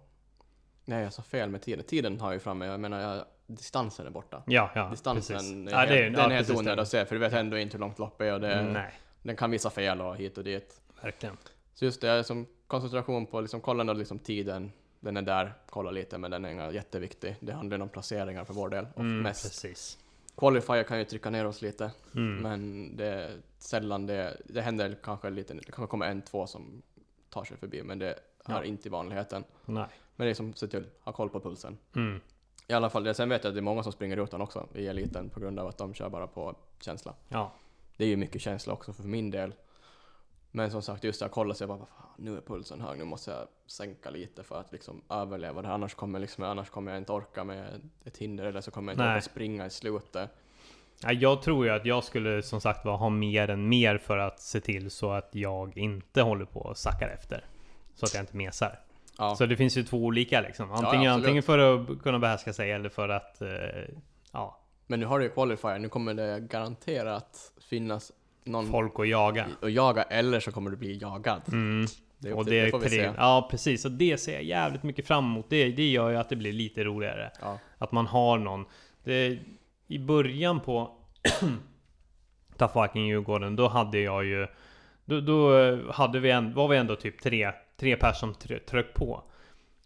Nej, jag sa fel med tiden. Tiden har jag ju framme. Jag menar, jag, distansen är borta. Ja, ja. Distansen precis. är, ja, det är, den ja, är helt onödig att se, för du vet ändå inte hur långt loppet är och det, Nej, den kan visa fel och hit och dit. verkligen. Så just det, som koncentration på liksom, kolla ändå liksom tiden. Den är där, kolla lite, men den är inte jätteviktig. Det handlar om placeringar för vår del. Och Mm, mest. precis. Qualifier kan ju trycka ner oss lite, Mm. men det är sällan det, det händer kanske lite, det kanske kommer en, två som tar sig förbi, men det Ja. är inte i vanligheten. Nej. Men det är som, se till, ha koll på pulsen. Mm. I alla fall, sen vet jag att det är många som springer utan också i eliten på grund av att de kör bara på känsla. Ja. Det är ju mycket känsla också för min del. Men som sagt, just det, jag kollar så jag bara, "Vad fan, nu är pulsen hög, nu måste jag sänka lite för att liksom överleva det här. Annars kommer, liksom, annars kommer jag inte orka med ett hinder eller så kommer jag inte Nej. orka springa i slutet. Ja, jag tror ju att jag skulle som sagt ha mer än mer för att se till så att jag inte håller på och sackar efter. Så att jag inte mesar. Ja, Så det finns ju två olika liksom. Ja, Antingen, absolut. antingen för att kunna behärska sig eller för att... Eh, ja, men nu har du ju qualifier, nu kommer det garanterat finnas någon folk att jaga. att jaga eller så kommer du bli jagad. Mm. Det, Och det, det får vi se. Ja precis, och det ser jag jävligt mycket fram emot. Det, det gör ju att det blir lite roligare. Ja. Att man har någon. Det, I början på Tough Viking Djurgården, då hade jag ju... Då, då eh, hade vi en, var vi ändå typ tre, tre personer som try- tryck på.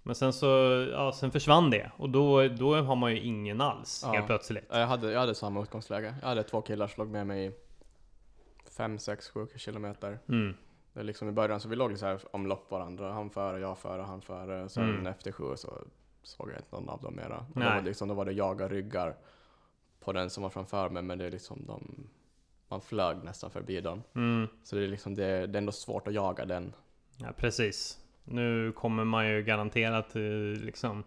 Men sen så, ja, sen försvann det. Och då, då har man ju ingen alls Ja. helt plötsligt. Jag hade, jag hade samma utgångsläge. Jag hade två killar som låg med mig i 5, 6, 7 kilometer. Mm. Det liksom i början så vi låg så här om lopp varandra. Han före, jag före, han före. Sen Mm. efter sju så såg jag inte någon av dem mera. Och Då var, liksom, då var det jaga ryggar på den som var framför mig. Men det är liksom de, man flög nästan förbi dem. Mm. Så det är liksom det, det är ändå svårt att jaga den. Ja, precis. Nu kommer man ju garanterat eh, liksom...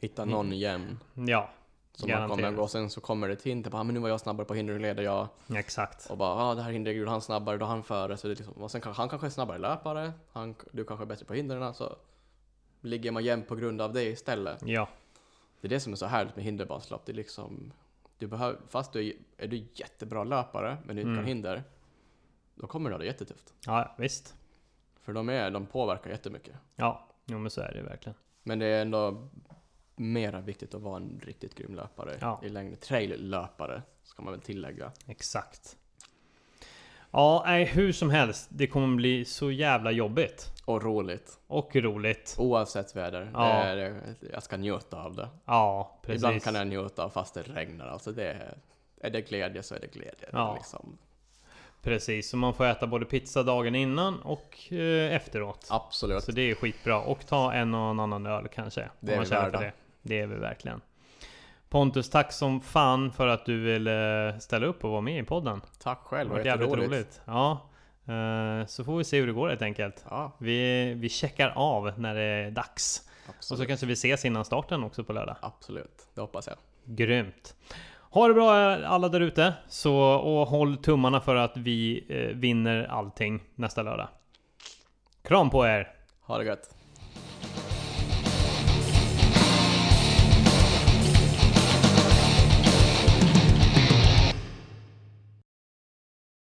Hitta någon jämn Ja, som man kommer gå. Sen så kommer det ett hint. Bara, ah, men nu var jag snabbare på hinder, leder jag. exakt. Och bara, ah, det här hindret gjorde han snabbare, då han före. Så det liksom, och sen kan, han kanske är snabbare löpare, han, du kanske är bättre på hindren. Så ligger man jämnt på grund av det istället. Ja, Det är det som är så härligt med hinderbanslopp. Det är liksom, Du behöver, fast du är, är du jättebra löpare, men du inte Mm. kan hinder, då kommer du ha det jättetufft. Ja, visst. För de, är, de påverkar jättemycket. Ja, jo men så är det verkligen. Men det är ändå mera viktigt att vara en riktigt grym löpare Ja. i längden. Trail-löpare, ska man väl tillägga. Exakt. Ja, nej, hur som helst. Det kommer bli så jävla jobbigt. Och roligt. Och roligt. Oavsett väder. Ja. Är, jag ska njuta av det. Ja, precis. Ibland kan jag njuta av fast det regnar. Alltså det är, är det glädje så är det glädje. Ja. Liksom. Precis, så man får äta både pizza dagen innan och eh, efteråt. Absolut. Så det är skitbra. Och ta en och en annan öl kanske. Det är man vi värda. det. Det är vi verkligen. Pontus, tack som fan för att du ville ställa upp och vara med i podden. Tack själv, det var jävligt jätteroligt. roligt. Ja. Eh, Så får vi se hur det går helt enkelt. Ja, Vi, vi checkar av när det är dags. Och så absolut. kanske vi ses innan starten också på lördag. Absolut, det hoppas jag. Grymt! Ha det bra eh, alla där ute. Så, och håll tummarna för att vi eh, vinner allting nästa lördag. Kram på er! Ha det gött.